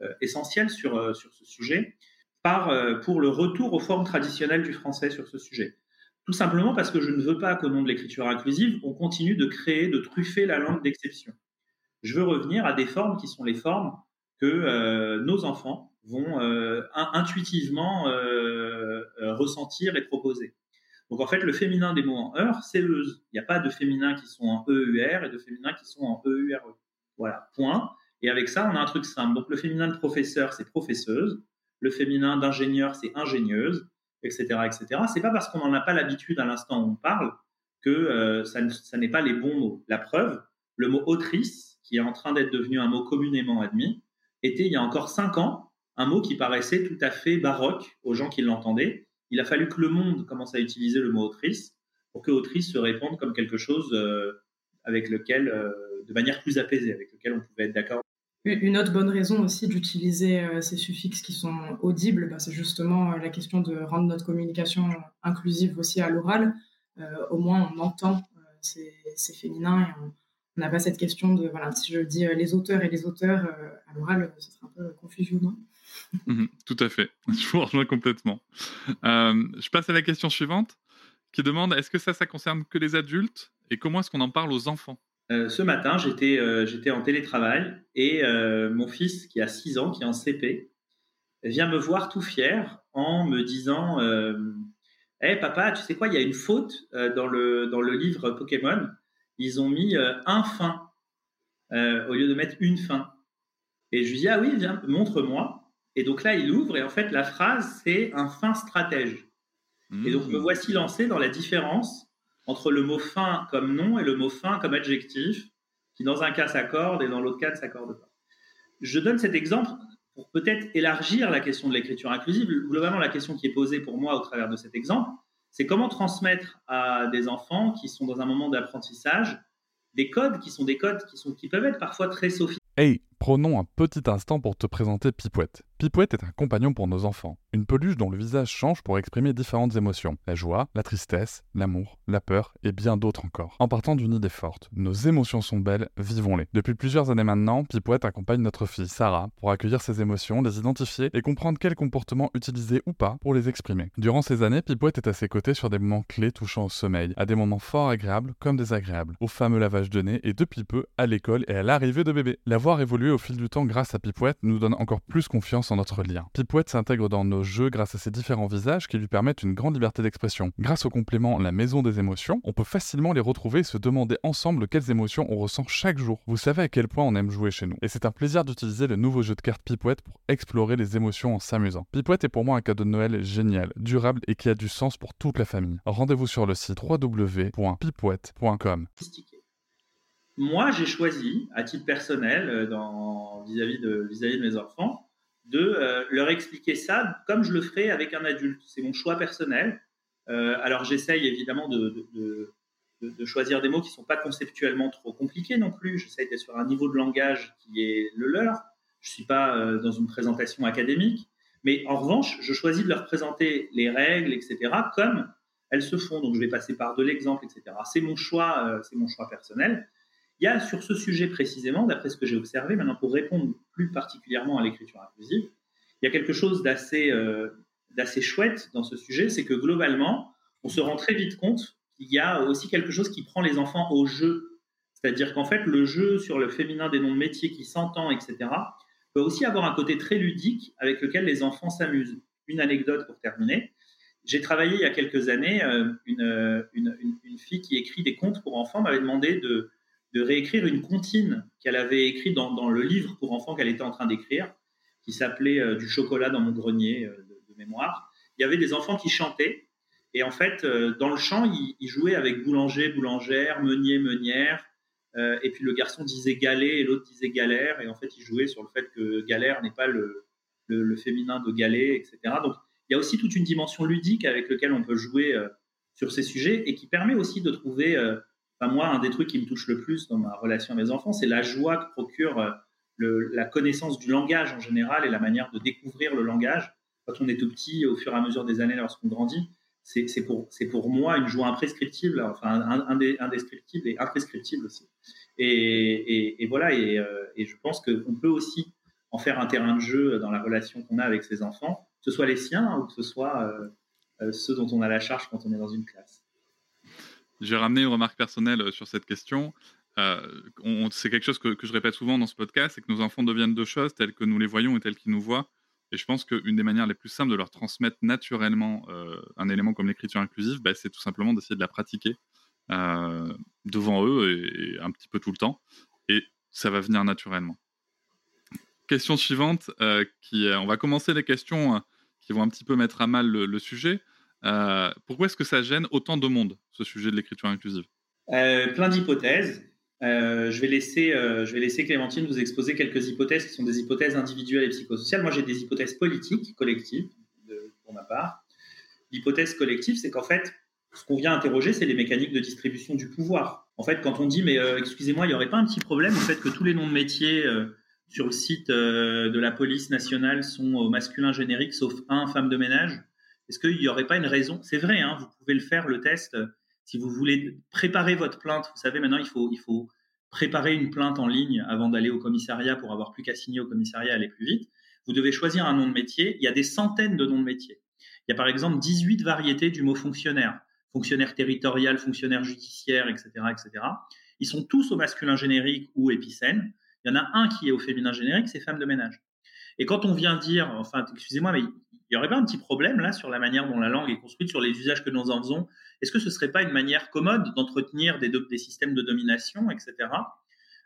euh, essentiel sur, euh, sur ce sujet, par, euh, pour le retour aux formes traditionnelles du français sur ce sujet. Tout simplement parce que je ne veux pas qu'au nom de l'écriture inclusive, on continue de créer, de truffer la langue d'exception. Je veux revenir à des formes qui sont les formes que nos enfants vont intuitivement ressentir et proposer. Donc en fait, le féminin des mots en heure, c'est euse. Il n'y a pas de féminin qui sont en EUR et de féminin qui sont en EURE. E. Voilà, point. Et avec ça, on a un truc simple. Donc, le féminin de professeur, c'est professeuse. Le féminin d'ingénieur, c'est ingénieuse, etc., etc. C'est pas parce qu'on n'en a pas l'habitude à l'instant où on parle que euh, ça, n'est pas les bons mots. La preuve, le mot autrice, qui est en train d'être devenu un mot communément admis, était il y a encore cinq ans un mot qui paraissait tout à fait baroque aux gens qui l'entendaient. Il a fallu que le monde commence à utiliser le mot autrice pour que autrice se réponde comme quelque chose euh, avec lequel, euh, de manière plus apaisée, avec lequel on pouvait être d'accord. Une autre bonne raison aussi d'utiliser euh, ces suffixes qui sont audibles, bah, c'est justement euh, la question de rendre notre communication inclusive aussi à l'oral. Euh, au moins, on entend ces, féminins et on n'a pas cette question de, voilà, si je dis les auteurs et les auteurs à l'oral, ce serait un peu confus, non mhm, Tout à fait, je vous rejoins complètement. je passe à la question suivante qui demande est-ce que ça, ça concerne que les adultes et comment est-ce qu'on en parle aux enfants? Euh, ce matin, j'étais euh, j'étais en télétravail et euh, mon fils, qui a 6 ans, qui est en CP, vient me voir tout fier en me disant Hé papa, tu sais quoi, il y a une faute dans, le, dans le livre Pokémon. Ils ont mis un fin au lieu de mettre une fin. Et je lui dis Ah oui, viens, montre-moi. Et donc là, il ouvre et en fait, la phrase, c'est un fin stratège. Et donc, me mmh. voici lancé dans la différence entre le mot fin comme nom et le mot fin comme adjectif, qui dans un cas s'accorde et dans l'autre cas ne s'accorde pas. Je donne cet exemple pour peut-être élargir la question de l'écriture inclusive. Globalement, la question qui est posée pour moi au travers de cet exemple, c'est comment transmettre à des enfants qui sont dans un moment d'apprentissage des codes qui sont des codes qui, sont, qui peuvent être parfois très sophistiqués. Hey, prenons un petit instant pour te présenter Pipouette. Pipouette est un compagnon pour nos enfants, une peluche dont le visage change pour exprimer différentes émotions, la joie, la tristesse, l'amour, la peur et bien d'autres encore. En partant d'une idée forte, nos émotions sont belles, vivons-les. Depuis plusieurs années maintenant, Pipouette accompagne notre fille Sarah pour accueillir ses émotions, les identifier et comprendre quels comportements utiliser ou pas pour les exprimer. Durant ces années, Pipouette est à ses côtés sur des moments clés touchant au sommeil, à des moments fort agréables comme désagréables, au fameux lavage de nez et depuis peu à l'école et à l'arrivée de bébé. L'avoir évolué au fil du temps grâce à Pipouette nous donne encore plus confiance notre lien. Pipouette s'intègre dans nos jeux grâce à ses différents visages qui lui permettent une grande liberté d'expression. Grâce au complément La Maison des émotions, on peut facilement les retrouver et se demander ensemble quelles émotions on ressent chaque jour. Vous savez à quel point on aime jouer chez nous. Et c'est un plaisir d'utiliser le nouveau jeu de cartes Pipouette pour explorer les émotions en s'amusant. Pipouette est pour moi un cadeau de Noël génial, durable et qui a du sens pour toute la famille. Rendez-vous sur le site www.pipouette.com. Moi, j'ai choisi, à titre personnel, euh, vis-à-vis de, vis -vis de mes enfants, de euh, leur expliquer ça comme je le ferais avec un adulte. C'est mon choix personnel. Euh, alors j'essaye évidemment de, de, de, choisir des mots qui ne sont pas conceptuellement trop compliqués non plus. J'essaye d'être sur un niveau de langage qui est le leur. Je ne suis pas euh, dans une présentation académique. Mais en revanche, je choisis de leur présenter les règles, etc., comme elles se font. Donc je vais passer par de l'exemple, etc. C'est mon choix, c'est mon choix personnel. Il y a sur ce sujet précisément, d'après ce que j'ai observé, maintenant pour répondre plus particulièrement à l'écriture inclusive, il y a quelque chose d'assez euh, d'assez chouette dans ce sujet, c'est que globalement, on se rend très vite compte qu'il y a aussi quelque chose qui prend les enfants au jeu. C'est-à-dire qu'en fait, le jeu sur le féminin des noms de métiers qui s'entend, etc., peut aussi avoir un côté très ludique avec lequel les enfants s'amusent. Une anecdote pour terminer. J'ai travaillé il y a quelques années, euh, une, une, une, fille qui écrit des contes pour enfants m'avait demandé de, de réécrire une comptine qu'elle avait écrite dans, le livre pour enfants qu'elle était en train d'écrire, qui s'appelait euh, Du chocolat dans mon grenier euh, de, mémoire. Il y avait des enfants qui chantaient. Et en fait, euh, dans le chant, ils, jouaient avec boulanger, boulangère, meunier, meunière. et puis le garçon disait galet et l'autre disait galère. Et en fait, ils jouaient sur le fait que galère n'est pas le, le, féminin de galet, etc. Donc, il y a aussi toute une dimension ludique avec laquelle on peut jouer sur ces sujets et qui permet aussi de trouver moi, un des trucs qui me touche le plus dans ma relation avec mes enfants, c'est la joie que procure euh, la connaissance du langage en général et la manière de découvrir le langage. Quand on est tout petit, au fur et à mesure des années, lorsqu'on grandit, c'est pour, moi une joie imprescriptible, enfin indescriptible et imprescriptible aussi. Et, et, voilà, et, euh, et, je pense qu'on peut aussi en faire un terrain de jeu dans la relation qu'on a avec ses enfants, que ce soit les siens ou que ce soit euh, ceux dont on a la charge quand on est dans une classe. J'ai ramené une remarque personnelle euh, sur cette question. Euh, c'est quelque chose que, je répète souvent dans ce podcast, c'est que nos enfants deviennent deux choses, telles que nous les voyons et telles qu'ils nous voient. Et je pense qu'une des manières les plus simples de leur transmettre naturellement euh, un élément comme l'écriture inclusive, bah, c'est tout simplement d'essayer de la pratiquer devant eux et, un petit peu tout le temps. Et ça va venir naturellement. Question suivante, on va commencer les questions qui vont un petit peu mettre à mal le sujet. Euh, pourquoi est-ce que ça gêne autant de monde, ce sujet de l'écriture inclusive? Euh, Plein d'hypothèses. Euh, je, vais laisser, je vais laisser Clémentine vous exposer quelques hypothèses qui sont des hypothèses individuelles et psychosociales. Moi, j'ai des hypothèses politiques, collectives, pour ma part. L'hypothèse collective, c'est qu'en fait, ce qu'on vient interroger, c'est les mécaniques de distribution du pouvoir. En fait, quand on dit, mais excusez-moi, il n'y aurait pas un petit problème au fait que tous les noms de métiers sur le site de la police nationale sont au masculin générique, sauf un, femme de ménage? Est-ce qu'il n'y aurait pas une raison? C'est vrai, hein, vous pouvez le faire, le test. Si vous voulez préparer votre plainte, vous savez, maintenant, il faut, préparer une plainte en ligne avant d'aller au commissariat pour avoir plus qu'à signer au commissariat, aller plus vite. Vous devez choisir un nom de métier. Il y a des centaines de noms de métiers. Il y a par exemple 18 variétés du mot fonctionnaire. Fonctionnaire territorial, fonctionnaire judiciaire, etc., etc. Ils sont tous au masculin générique ou épicène. Il y en a un qui est au féminin générique, c'est femme de ménage. Et quand on vient dire, enfin, excusez-moi, mais il y aurait pas un petit problème là sur la manière dont la langue est construite, sur les usages que nous en faisons? Est-ce que ce serait pas une manière commode d'entretenir des, systèmes de domination, etc.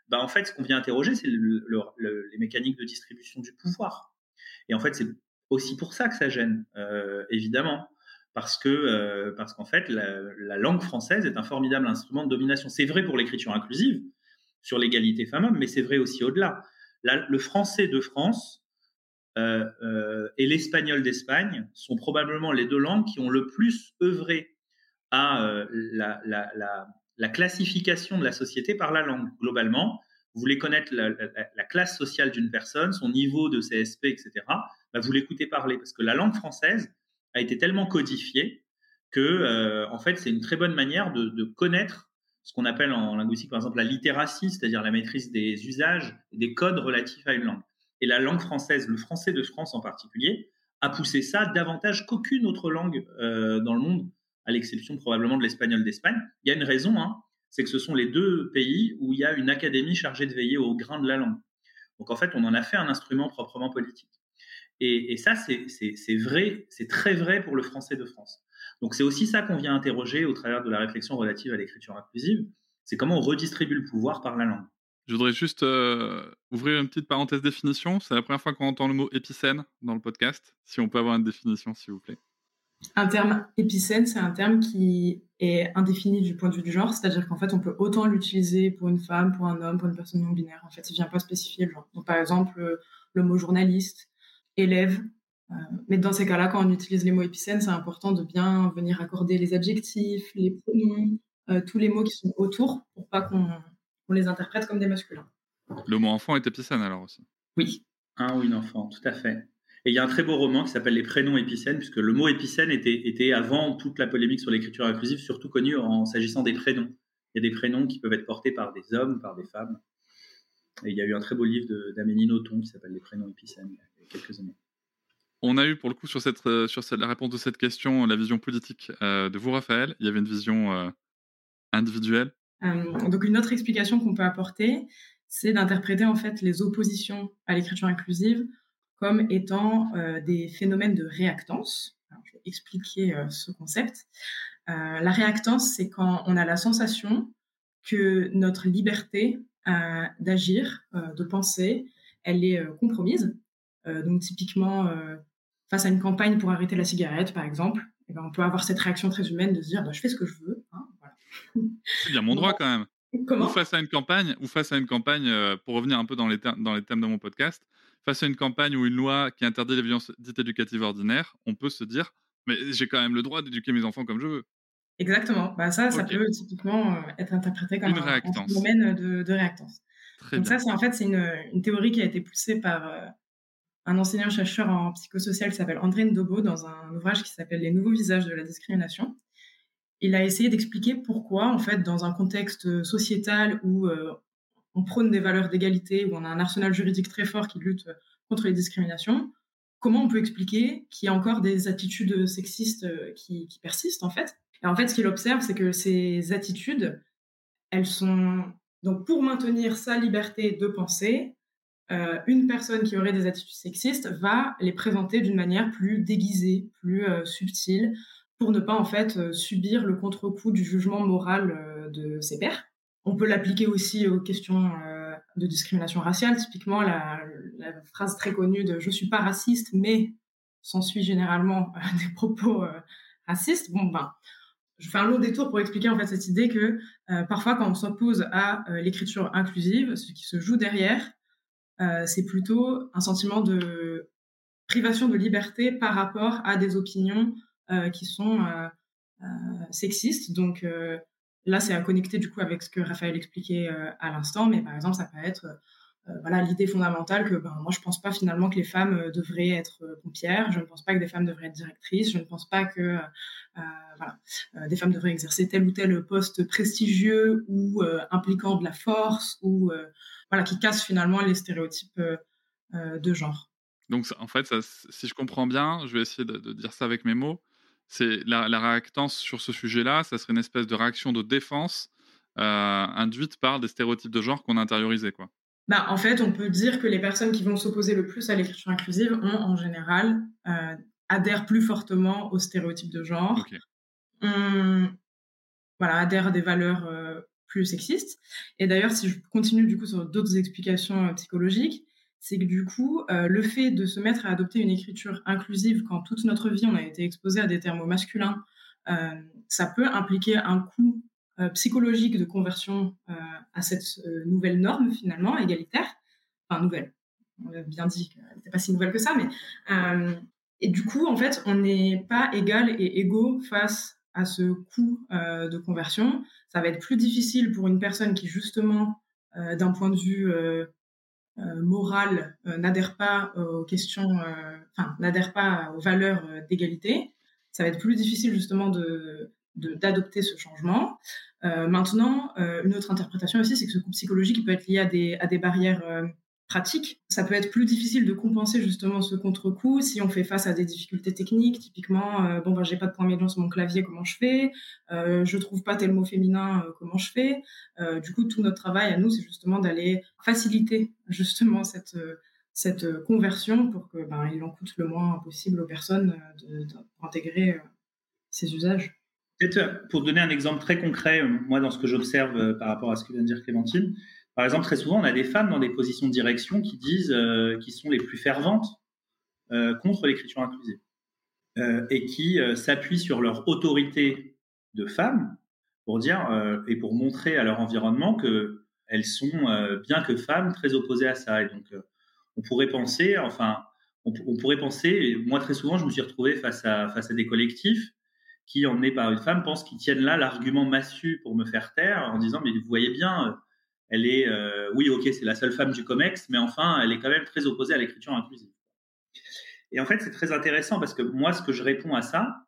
Ben, en fait, ce qu'on vient interroger, c'est les mécaniques de distribution du pouvoir. Et en fait, c'est aussi pour ça que ça gêne, euh, évidemment, parce que euh, parce qu'en fait, la, la, langue française est un formidable instrument de domination. C'est vrai pour l'écriture inclusive, sur l'égalité femmes-hommes, mais c'est vrai aussi au-delà. Le français de France et l'espagnol d'Espagne sont probablement les deux langues qui ont le plus œuvré à euh, la, la, la, la, classification de la société par la langue. Globalement, vous voulez connaître la, classe sociale d'une personne, son niveau de CSP, etc., bah, vous l'écoutez parler parce que la langue française a été tellement codifiée que, euh, en fait, c'est une très bonne manière de, connaître ce qu'on appelle en linguistique, par exemple, la littératie, c'est-à-dire la maîtrise des usages et des codes relatifs à une langue. Et la langue française, le français de France en particulier, a poussé ça davantage qu'aucune autre langue euh, dans le monde, à l'exception probablement de l'espagnol d'Espagne. Il y a une raison, hein, c'est que ce sont les deux pays où il y a une académie chargée de veiller au grain de la langue. Donc en fait, on en a fait un instrument proprement politique. Et, ça, c'est vrai, c'est très vrai pour le français de France. Donc c'est aussi ça qu'on vient interroger au travers de la réflexion relative à l'écriture inclusive, c'est comment on redistribue le pouvoir par la langue. Je voudrais juste euh, ouvrir une petite parenthèse définition. C'est la première fois qu'on entend le mot épicène dans le podcast. Si on peut avoir une définition, s'il vous plaît. Un terme épicène, c'est un terme qui est indéfini du point de vue du genre, c'est-à-dire qu'en fait, on peut autant l'utiliser pour une femme, pour un homme, pour une personne non binaire. En fait, il ne vient pas spécifier le genre. Donc, par exemple, le mot journaliste, élève. Euh, mais dans ces cas-là, quand on utilise les mots épicènes, c'est important de bien venir accorder les adjectifs, les pronoms, euh, tous les mots qui sont autour pour pas qu'on les interprète comme des masculins. Le mot enfant est épicène alors aussi. Oui. Un ou une enfant, tout à fait. Et il y a un très beau roman qui s'appelle Les prénoms épicènes, puisque le mot épicène était, était avant toute la polémique sur l'écriture inclusive, surtout connu en s'agissant des prénoms. Il y a des prénoms qui peuvent être portés par des hommes, par des femmes. Et il y a eu un très beau livre d'Amélie Nothomb qui s'appelle Les prénoms épicènes il y a quelques années. On a eu pour le coup sur, cette, euh, sur la réponse de cette question la vision politique euh, de vous, Raphaël. Il y avait une vision euh, individuelle. Donc une autre explication qu'on peut apporter, c'est d'interpréter en fait les oppositions à l'écriture inclusive comme étant des phénomènes de réactance. je vais expliquer ce concept. la réactance, c'est quand on a la sensation que notre liberté d'agir, de penser, elle est compromise. donc typiquement, face à une campagne pour arrêter la cigarette, par exemple, eh ben, on peut avoir cette réaction très humaine de se dire bah, je fais ce que je veux. C'est bien mon droit quand même. Comment? ou face à une campagne, ou face à une campagne, euh, pour revenir un peu dans les, dans les thèmes de mon podcast, face à une campagne ou une loi qui interdit les violences dites éducatives ordinaires, on peut se dire mais j'ai quand même le droit d'éduquer mes enfants comme je veux. Exactement. Bah, ça, ça peut typiquement euh, être interprété comme un, phénomène de, réactance. Donc ça, c'est en fait c'est une, une, théorie qui a été poussée par euh, un enseignant-chercheur en psychosocial qui s'appelle André Ndobo dans un ouvrage qui s'appelle Les nouveaux visages de la discrimination. Il a essayé d'expliquer pourquoi, en fait, dans un contexte sociétal où euh, on prône des valeurs d'égalité, où on a un arsenal juridique très fort qui lutte contre les discriminations, comment on peut expliquer qu'il y a encore des attitudes sexistes euh, qui, persistent, en fait? Et en fait, ce qu'il observe, c'est que ces attitudes, elles sont donc pour maintenir sa liberté de penser, euh, une personne qui aurait des attitudes sexistes va les présenter d'une manière plus déguisée, plus subtile, pour ne pas en fait euh, subir le contre-coup du jugement moral de ses pairs. On peut l'appliquer aussi aux questions de discrimination raciale, typiquement la, phrase très connue de je suis pas raciste, mais s'ensuit généralement des propos racistes. Bon ben, je fais un long détour pour expliquer en fait cette idée que parfois quand on s'oppose à l'écriture inclusive, ce qui se joue derrière, euh, c'est plutôt un sentiment de privation de liberté par rapport à des opinions euh, qui sont euh, sexistes. Donc là, c'est à connecter du coup avec ce que Raphaël expliquait à l'instant, mais par exemple, ça peut être voilà l'idée fondamentale que ben, moi je pense pas finalement que les femmes devraient être pompières, je ne pense pas que des femmes devraient être directrices, je ne pense pas que voilà, des femmes devraient exercer tel ou tel poste prestigieux ou impliquant de la force ou voilà, qui casse finalement les stéréotypes euh, euh, de genre. Donc, en fait, si je comprends bien, je vais essayer de, dire ça avec mes mots. C'est la, réactance sur ce sujet-là, ça serait une espèce de réaction de défense euh, induite par des stéréotypes de genre qu'on a intériorisés, quoi. Bah, en fait, on peut dire que les personnes qui vont s'opposer le plus à l'écriture inclusive ont en général adhèrent plus fortement aux stéréotypes de genre, voilà, adhèrent à des valeurs plus sexiste. Et d'ailleurs, si je continue du coup sur d'autres explications euh, psychologiques, c'est que du coup, euh, le fait de se mettre à adopter une écriture inclusive quand toute notre vie on a été exposé à des termes masculins, euh, ça peut impliquer un coût psychologique de conversion à cette nouvelle norme finalement égalitaire. Enfin nouvelle, on a bien dit qu'elle n'était pas si nouvelle que ça, mais et du coup en fait on n'est pas égal et égaux face à ce coût de conversion ça va être plus difficile pour une personne qui justement d'un point de vue moral, n'adhèrent pas aux questions, enfin, n'adhèrent pas aux valeurs d'égalité, ça va être plus difficile justement de d'adopter ce changement. maintenant, une autre interprétation aussi, c'est que ce coup psychologique peut être lié à des, à des barrières pratique. Ça peut être plus difficile de compenser justement ce contre-coup si on fait face à des difficultés techniques. Typiquement, euh, bon, ben, j'ai pas de point médian sur mon clavier, comment je fais? Euh, Je trouve pas tel mot féminin, euh, comment je fais? Euh, Du coup, tout notre travail à nous, c'est justement d'aller faciliter justement cette cette conversion pour que ben, il en coûte le moins possible aux personnes d'intégrer ces usages. Peut-être pour donner un exemple très concret, moi dans ce que j'observe par rapport à ce que vient de dire Clémentine, par exemple, très souvent, on a des femmes dans des positions de direction qui disent, euh, qui sont les plus ferventes euh, contre l'écriture inclusive euh, et qui s'appuient sur leur autorité de femmes pour dire et pour montrer à leur environnement que elles sont, bien que femmes, très opposées à ça. Et donc, on pourrait penser, enfin, on, on, pourrait penser, moi très souvent, je me suis retrouvé face à, face à des collectifs qui, emmenés par une femme, pensent qu'ils tiennent là l'argument massu pour me faire taire en disant, mais vous voyez bien, elle est, euh, oui, ok, c'est la seule femme du COMEX, mais enfin, elle est quand même très opposée à l'écriture inclusive. Et en fait, c'est très intéressant parce que moi, ce que je réponds à ça,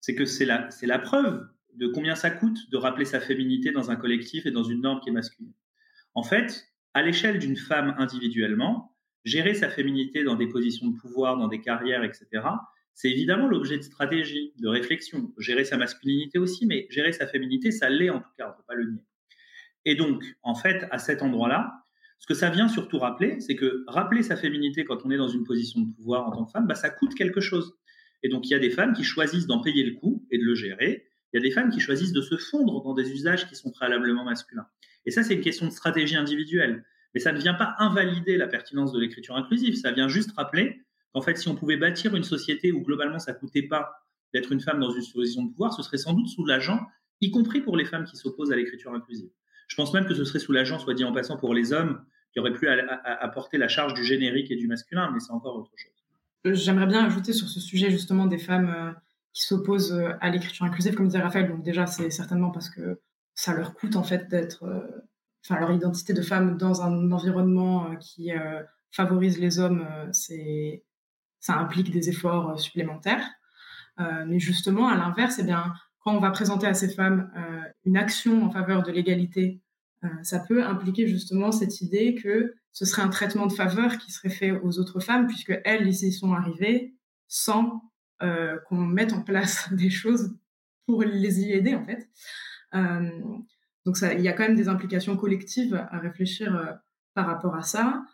c'est que c'est la, c'est la preuve de combien ça coûte de rappeler sa féminité dans un collectif et dans une norme qui est masculine. En fait, à l'échelle d'une femme individuellement, gérer sa féminité dans des positions de pouvoir, dans des carrières, etc., c'est évidemment l'objet de stratégie, de réflexion. Gérer sa masculinité aussi, mais gérer sa féminité, ça l'est en tout cas, on ne peut pas le nier. Et donc, en fait, à cet endroit-là, ce que ça vient surtout rappeler, c'est que rappeler sa féminité quand on est dans une position de pouvoir en tant que femme, bah, ça coûte quelque chose. Et donc, il y a des femmes qui choisissent d'en payer le coût et de le gérer. Il y a des femmes qui choisissent de se fondre dans des usages qui sont préalablement masculins. Et ça, c'est une question de stratégie individuelle. Mais ça ne vient pas invalider la pertinence de l'écriture inclusive. Ça vient juste rappeler qu'en fait, si on pouvait bâtir une société où globalement ça coûtait pas d'être une femme dans une position de pouvoir, ce serait sans doute soulageant, y compris pour les femmes qui s'opposent à l'écriture inclusive. Je pense même que ce serait soulageant, soit dit en passant, pour les hommes qui auraient pu apporter la charge du générique et du masculin, mais c'est encore autre chose. Euh, j'aimerais bien ajouter sur ce sujet justement des femmes euh, qui s'opposent euh, à l'écriture inclusive, comme disait Raphaël. Donc déjà, c'est certainement parce que ça leur coûte en fait d'être, enfin leur identité de femme dans un environnement qui favorise les hommes, c'est ça implique des efforts supplémentaires. mais justement, à l'inverse, eh bien, quand on va présenter à ces femmes euh, une action en faveur de l'égalité, euh, ça peut impliquer justement cette idée que ce serait un traitement de faveur qui serait fait aux autres femmes, puisque elles y sont arrivées sans euh, qu'on mette en place des choses pour les y aider en fait. donc il y a quand même des implications collectives à réfléchir par rapport à ça.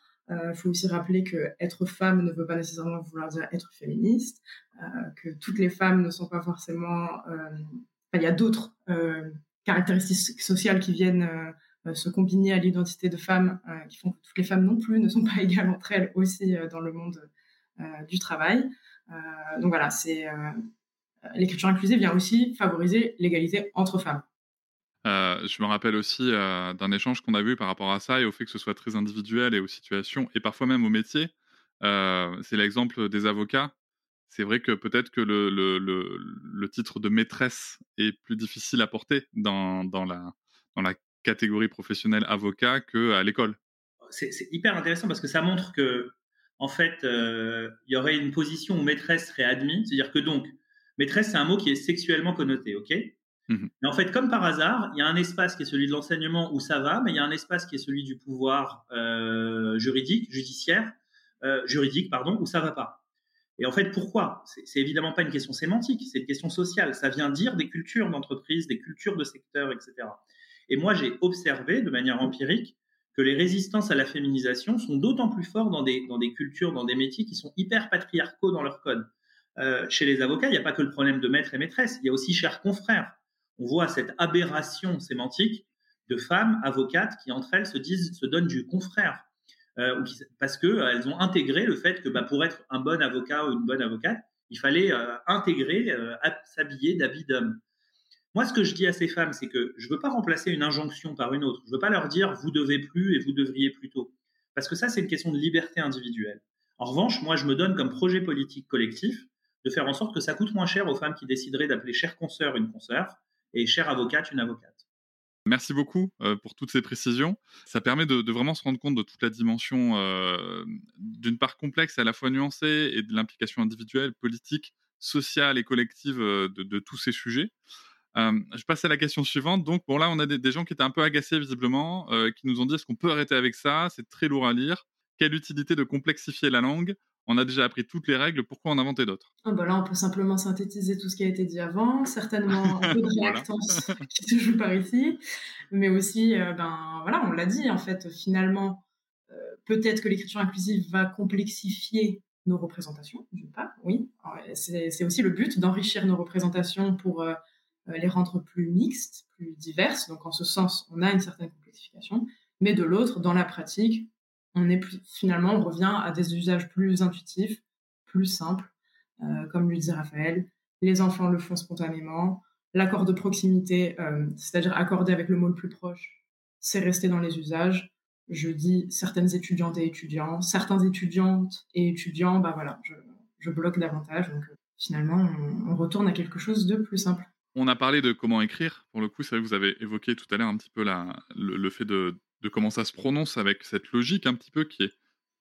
Il faut aussi rappeler que être femme ne veut pas nécessairement vouloir dire être féministe, euh, que toutes les femmes ne sont pas forcément. Euh, il y a d'autres euh, caractéristiques sociales qui viennent se combiner à l'identité de femme, qui font que toutes les femmes non plus ne sont pas égales entre elles aussi dans le monde du travail. donc voilà, c'est l'écriture inclusive vient aussi favoriser l'égalité entre femmes. Je me rappelle aussi d'un échange qu'on a vu par rapport à ça et au fait que ce soit très individuel et aux situations et parfois même au métier. c'est l'exemple des avocats c'est vrai que peut-être que le, titre de maîtresse est plus difficile à porter dans, la, catégorie professionnelle avocat qu'à l'école. C'est hyper intéressant parce que ça montre que, en fait, euh, il y aurait une position où maîtresse serait admise. C'est-à-dire que donc, maîtresse, c'est un mot qui est sexuellement connoté, ok? Mmh Mais en fait, comme par hasard, il y a un espace qui est celui de l'enseignement où ça va, mais il y a un espace qui est celui du pouvoir euh, juridique, judiciaire, euh, juridique, pardon, où ça va pas. Et en fait, pourquoi? C'est évidemment pas une question sémantique, c'est une question sociale. Ça vient dire des cultures d'entreprise, des cultures de secteur, etc. Et moi, j'ai observé de manière empirique que les résistances à la féminisation sont d'autant plus fortes dans des, dans des cultures, dans des métiers qui sont hyper patriarcaux dans leur code. Euh, chez les avocats, il n'y a pas que le problème de maître et maîtresse, il y a aussi chers confrères. On voit cette aberration sémantique de femmes avocates qui entre elles se disent, se donnent du confrère. Euh, parce qu'elles euh, ont intégré le fait que bah, pour être un bon avocat ou une bonne avocate, il fallait euh, intégrer, s'habiller d'habits d'homme. Moi, ce que je dis à ces femmes, c'est que je ne veux pas remplacer une injonction par une autre. Je ne veux pas leur dire vous devez plus et vous devriez plutôt. Parce que ça, c'est une question de liberté individuelle. En revanche, moi, je me donne comme projet politique collectif de faire en sorte que ça coûte moins cher aux femmes qui décideraient d'appeler chère consoeur une consoeur et chère avocate une avocate. Merci beaucoup euh, pour toutes ces précisions. Ça permet de, vraiment se rendre compte de toute la dimension, euh, d'une part complexe à la fois nuancée, et de l'implication individuelle, politique, sociale et collective euh, de, tous ces sujets. je passe à la question suivante. Donc, bon, là, on a des gens qui étaient un peu agacés, visiblement, qui nous ont dit est-ce qu'on peut arrêter avec ça? C'est très lourd à lire. Quelle utilité de complexifier la langue? On a déjà appris toutes les règles, pourquoi en inventer d'autres? Ah bah Là, on peut simplement synthétiser tout ce qui a été dit avant, certainement un peu de réactance qui se joue par ici, mais aussi, euh, ben voilà, on l'a dit, en fait, finalement, euh, peut-être que l'écriture inclusive va complexifier nos représentations, je pas, oui, c'est aussi le but d'enrichir nos représentations pour euh, les rendre plus mixtes, plus diverses, donc en ce sens, on a une certaine complexification, mais de l'autre, dans la pratique, on est finalement, on revient à des usages plus intuitifs, plus simples, euh, comme le dit Raphaël. Les enfants le font spontanément. L'accord de proximité, euh, c'est-à-dire accorder avec le mot le plus proche, c'est rester dans les usages. Je dis certaines étudiantes et étudiants, certains étudiantes et étudiants, bah voilà, je, bloque davantage. Donc finalement, on, retourne à quelque chose de plus simple. On a parlé de comment écrire. Pour le coup, c'est que vous avez évoqué tout à l'heure un petit peu le, fait de, de comment ça se prononce avec cette logique un petit peu qui est,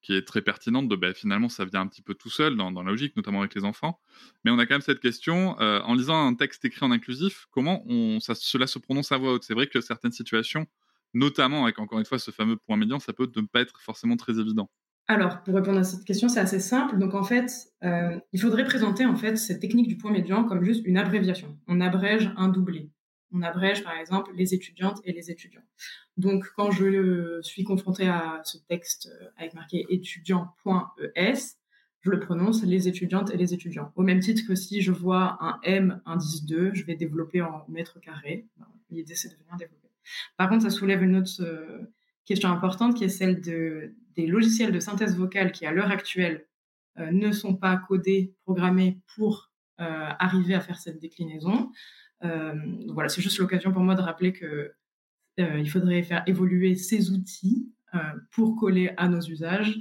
qui est très pertinente de ben, finalement ça vient un petit peu tout seul dans, la logique, notamment avec les enfants. Mais on a quand même cette question, euh, en lisant un texte écrit en inclusif, comment ça, cela se prononce à voix haute C'est vrai que certaines situations, notamment avec encore une fois ce fameux point médian, ça peut ne pas être forcément très évident. Alors, pour répondre à cette question, c'est assez simple. Donc, en fait, euh, il faudrait présenter en fait cette technique du point médian comme juste une abréviation. On abrège un doublé on abrège par exemple les étudiantes et les étudiants. Donc quand je suis confrontée à ce texte euh, avec marqué étudiant.es, je le prononce les étudiantes et les étudiants. Au même titre que si je vois un M indice 2, je vais développer en mètres carrés. L'idée c'est de venir développer. Par contre, ça soulève une autre euh, question importante qui est celle de, des logiciels de synthèse vocale qui à l'heure actuelle euh, ne sont pas codés, programmés pour arriver à faire cette déclinaison. Euh, voilà, c'est juste l'occasion pour moi de rappeler que euh, il faudrait faire évoluer ces outils euh, pour coller à nos usages.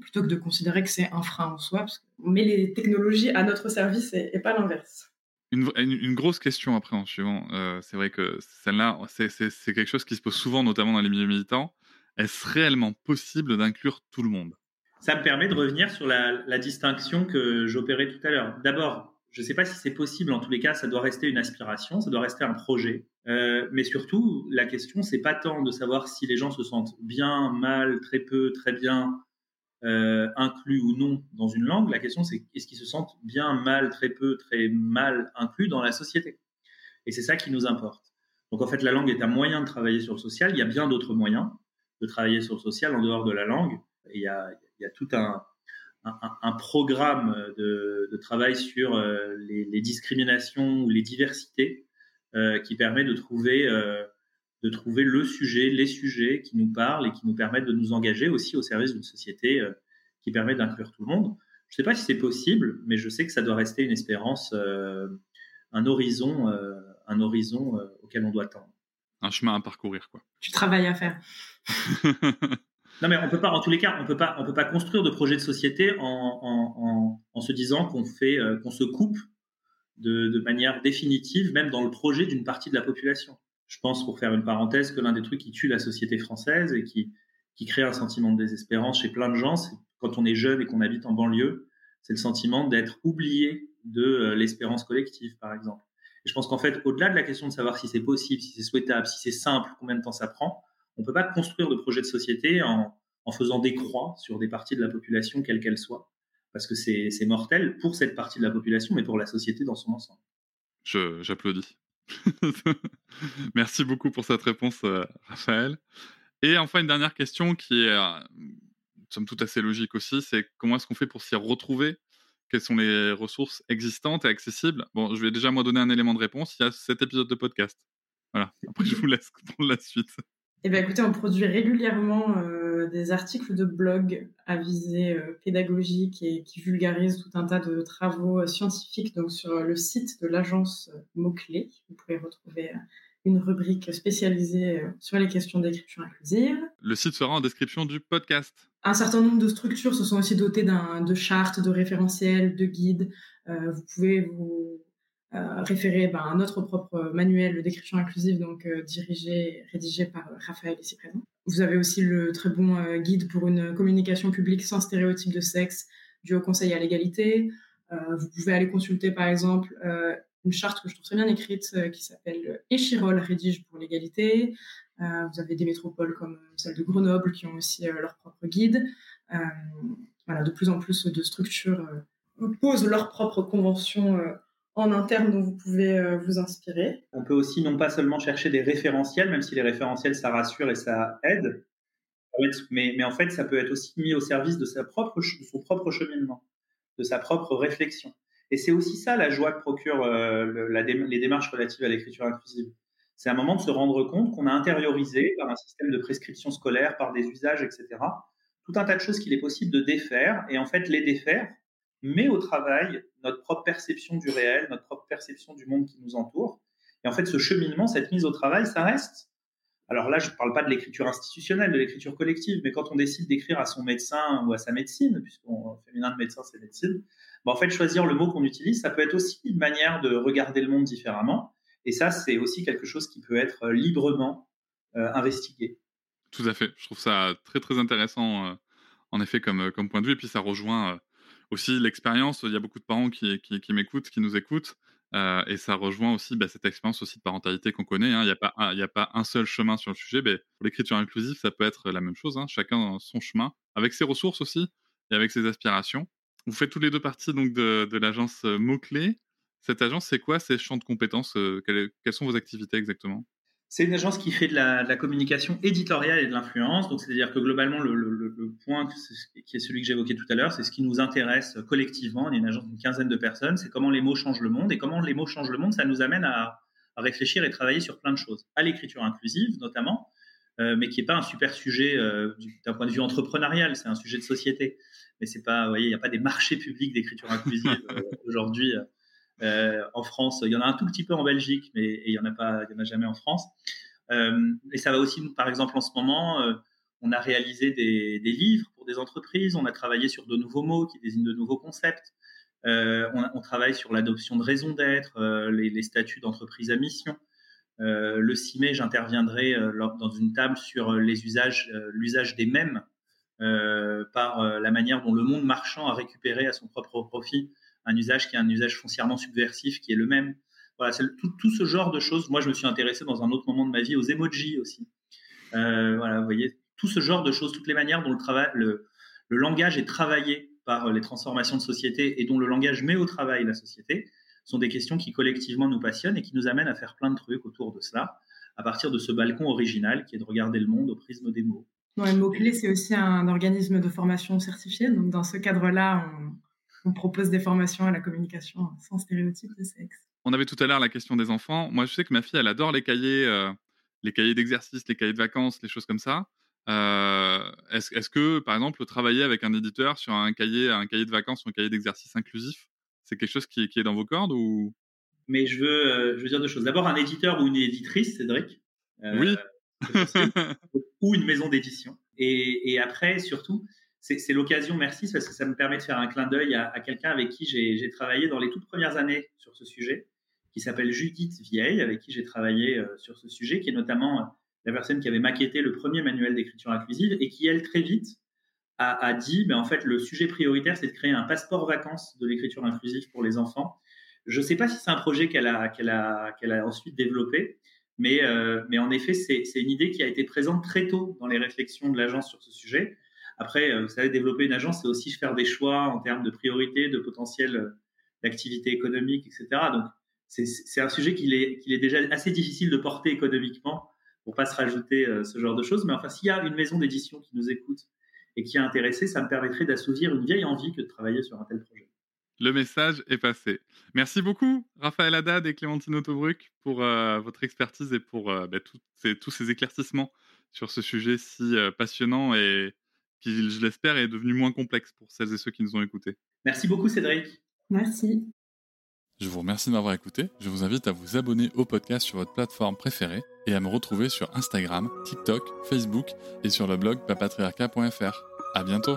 plutôt que de considérer que c'est un frein en soi, parce qu'on met les technologies à notre service et, pas l'inverse. Une, grosse question après en suivant, c'est vrai que celle-là, c'est quelque chose qui se pose souvent, notamment dans les milieux militants. Est-ce réellement possible d'inclure tout le monde? Ça me permet de revenir sur la, la distinction que j'opérais tout à l'heure. D'abord, je ne sais pas si c'est possible. En tous les cas, ça doit rester une aspiration, ça doit rester un projet. Euh, mais surtout, la question, c'est pas tant de savoir si les gens se sentent bien, mal, très peu, très bien euh, inclus ou non dans une langue. La question, c'est est-ce qu'ils se sentent bien, mal, très peu, très mal inclus dans la société. Et c'est ça qui nous importe. Donc en fait, la langue est un moyen de travailler sur le social. Il y a bien d'autres moyens de travailler sur le social en dehors de la langue. il y a, il y a tout un, un, programme de, travail sur euh, les, discriminations ou les diversités euh, qui permet de trouver, euh, de trouver le sujet, les sujets qui nous parlent et qui nous permettent de nous engager aussi au service d'une société qui permet d'inclure tout le monde. Je ne sais pas si c'est possible, mais je sais que ça doit rester une espérance, un horizon, un horizon auquel on doit tendre. Un chemin à parcourir, quoi. Tu travailles à faire. Non, mais on peut pas, en tous les cas, on peut pas, on peut pas construire de projet de société en, se disant qu'on fait, euh, qu'on se coupe de, manière définitive, même dans le projet d'une partie de la population. Je pense, pour faire une parenthèse, que l'un des trucs qui tue la société française et qui, qui crée un sentiment de désespérance chez plein de gens, c'est quand on est jeune et qu'on habite en banlieue, c'est le sentiment d'être oublié de euh, l'espérance collective, par exemple. Et je pense qu'en fait, au-delà de la question de savoir si c'est possible, si c'est souhaitable, si c'est simple, combien de temps ça prend, on ne peut pas construire de projet de société en, faisant des croix sur des parties de la population, quelles qu'elles soient, parce que c'est mortel pour cette partie de la population, mais pour la société dans son ensemble. J'applaudis. Merci beaucoup pour cette réponse, euh, Raphaël. Et enfin, une dernière question qui est, euh, somme toute, assez logique aussi, c'est comment est-ce qu'on fait pour s'y retrouver? Quelles sont les ressources existantes et accessibles? Bon, je vais déjà moi donner un élément de réponse. Il y a cet épisode de podcast. Voilà. Après, je vous laisse prendre la suite. Eh bien, écoutez, on produit régulièrement euh, des articles de blog à visée euh, pédagogique et qui vulgarisent tout un tas de travaux euh, scientifiques donc sur le site de l'agence Mots-Clés. Vous pouvez retrouver une rubrique spécialisée sur les questions d'écriture inclusive. Le site sera en description du podcast. Un certain nombre de structures se sont aussi dotées de chartes, de référentiels, de guides. vous pouvez vous référer ben, à notre propre manuel d'écriture inclusive, donc dirigé, rédigé par Raphaël ici présent. Vous avez aussi le très bon guide pour une communication publique sans stéréotype de sexe du Haut Conseil à l'égalité. vous pouvez aller consulter par exemple une charte que je trouve très bien écrite qui s'appelle Échirol rédige pour l'égalité. vous avez des métropoles comme celle de Grenoble qui ont aussi leur propre guide. voilà, de plus en plus de structures posent leurs propres conventions en interne dont vous pouvez euh, vous inspirer. On peut aussi non pas seulement chercher des référentiels, même si les référentiels ça rassure et ça aide, mais, en fait ça peut être aussi mis au service de, sa propre, de son propre cheminement, de sa propre réflexion. Et c'est aussi ça la joie que procure euh, les démarches relatives à l'écriture inclusive. C'est un moment de se rendre compte qu'on a intériorisé par un système de prescription scolaire, par des usages, etc., tout un tas de choses qu'il est possible de défaire. Et en fait, les défaire, met au travail notre propre perception du réel, notre propre perception du monde qui nous entoure. Et en fait, ce cheminement, cette mise au travail, ça reste. Alors là, je ne parle pas de l'écriture institutionnelle, de l'écriture collective, mais quand on décide d'écrire à son médecin ou à sa médecine, puisqu'on féminin de médecin, c'est médecine, bah, en fait, choisir le mot qu'on utilise, ça peut être aussi une manière de regarder le monde différemment. Et ça, c'est aussi quelque chose qui peut être librement euh, investigué. Tout à fait. Je trouve ça très, très intéressant, euh, en effet, comme, comme point de vue. Et puis, ça rejoint euh, aussi l'expérience. Il y a beaucoup de parents qui, m'écoutent, qui nous écoutent. Euh, et ça rejoint aussi bah, cette expérience aussi de parentalité qu'on connaît. Hein. Il n'y a, pas un, seul chemin sur le sujet. Mais pour l'écriture inclusive, ça peut être la même chose. Hein. Chacun son chemin, avec ses ressources aussi et avec ses aspirations. Vous faites tous les deux partie donc, de, l'agence euh, Mots-Clés. Cette agence, c'est quoi ces champs de compétences euh, quelles sont vos activités exactement? C'est une agence qui fait de la, communication éditoriale et de l'influence. Donc, c'est-à-dire que globalement, le, point qui est celui que j'évoquais tout à l'heure, c'est ce qui nous intéresse collectivement. On est une agence d'une quinzaine de personnes. C'est comment les mots changent le monde. Et comment les mots changent le monde, ça nous amène à, réfléchir et travailler sur plein de choses. À l'écriture inclusive, notamment, euh, mais qui n'est pas un super sujet euh, d'un point de vue entrepreneurial. C'est un sujet de société. Mais c'est pas, vous voyez, il n'y a pas des marchés publics d'écriture inclusive euh, aujourd'hui. Euh, en France, il y en a un tout petit peu en Belgique, mais il y en a pas, il y en a jamais en France. Euh, et ça va aussi, par exemple, en ce moment, euh, on a réalisé des, livres pour des entreprises, on a travaillé sur de nouveaux mots qui désignent de nouveaux concepts. on, travaille sur l'adoption de raison d'être, les, statuts d'entreprise à mission. le 6 mai, j'interviendrai dans une table sur les usages, l'usage des mèmes par la manière dont le monde marchand a récupéré à son propre profit un usage qui est un usage foncièrement subversif qui est le même. Voilà, c'est tout, ce genre de choses. Moi, je me suis intéressé dans un autre moment de ma vie aux emojis aussi. Euh, voilà, vous voyez, tout ce genre de choses, toutes les manières dont le, travail, le, langage est travaillé par les transformations de société et dont le langage met au travail la société, sont des questions qui collectivement nous passionnent et qui nous amènent à faire plein de trucs autour de cela, à partir de ce balcon original qui est de regarder le monde au prisme des mots. Ouais, Mot-Clé, c'est aussi un organisme de formation certifié. Donc, dans ce cadre-là, on, on propose des formations à la communication sans stéréotype de sexe. On avait tout à l'heure la question des enfants. Moi, je sais que ma fille, elle adore les cahiers, euh, les cahiers d'exercice, les cahiers de vacances, les choses comme ça. Euh, est-ce, que, par exemple, travailler avec un éditeur sur un cahier, un cahier de vacances ou un cahier d'exercice inclusif, c'est quelque chose qui, est dans vos cordes ou? Mais je veux, euh, je veux dire deux choses. D'abord, un éditeur ou une éditrice, Cédric. oui. ou une maison d'édition. Et, et après, surtout, c'est l'occasion, merci, parce que ça me permet de faire un clin d'œil à, quelqu'un avec qui j'ai travaillé dans les toutes premières années sur ce sujet, qui s'appelle Judith Vieille, avec qui j'ai travaillé euh, sur ce sujet, qui est notamment euh, la personne qui avait maquetté le premier manuel d'écriture inclusive et qui, elle, très vite, a, dit, ben, en fait, le sujet prioritaire, c'est de créer un passeport vacances de l'écriture inclusive pour les enfants. Je ne sais pas si c'est un projet qu'elle a, ensuite développé, mais, euh, mais en effet, c'est une idée qui a été présente très tôt dans les réflexions de l'agence sur ce sujet. Après, euh, vous savez, développer une agence, c'est aussi faire des choix en termes de priorité, de potentiel euh, d'activité économique, etc. Donc, c'est un sujet qu'il est, qu'il est déjà assez difficile de porter économiquement pour pas se rajouter euh, ce genre de choses. Mais enfin, s'il y a une maison d'édition qui nous écoute et qui est intéressée, ça me permettrait d'assouvir une vieille envie que de travailler sur un tel projet. Le message est passé. Merci beaucoup, Raphaël Haddad et Clémentine Autobruck, pour votre expertise et pour bah, tous ces éclaircissements sur ce sujet si passionnant et, qui, je l'espère, est devenu moins complexe pour celles et ceux qui nous ont écoutés. Merci beaucoup, Cédric. Merci. Je vous remercie de m'avoir écouté. Je vous invite à vous abonner au podcast sur votre plateforme préférée et à me retrouver sur Instagram, TikTok, Facebook et sur le blog papatriarca.fr. À bientôt.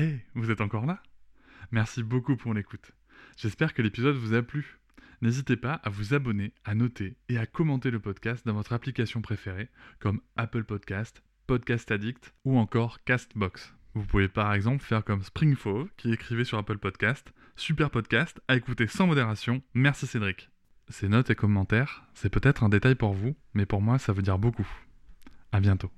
Hey, vous êtes encore là? Merci beaucoup pour l'écoute. J'espère que l'épisode vous a plu. N'hésitez pas à vous abonner, à noter et à commenter le podcast dans votre application préférée, comme Apple Podcast, Podcast Addict ou encore Castbox. Vous pouvez par exemple faire comme Springfove qui écrivait sur Apple Podcast Super podcast à écouter sans modération. Merci Cédric. Ces notes et commentaires, c'est peut-être un détail pour vous, mais pour moi ça veut dire beaucoup. À bientôt.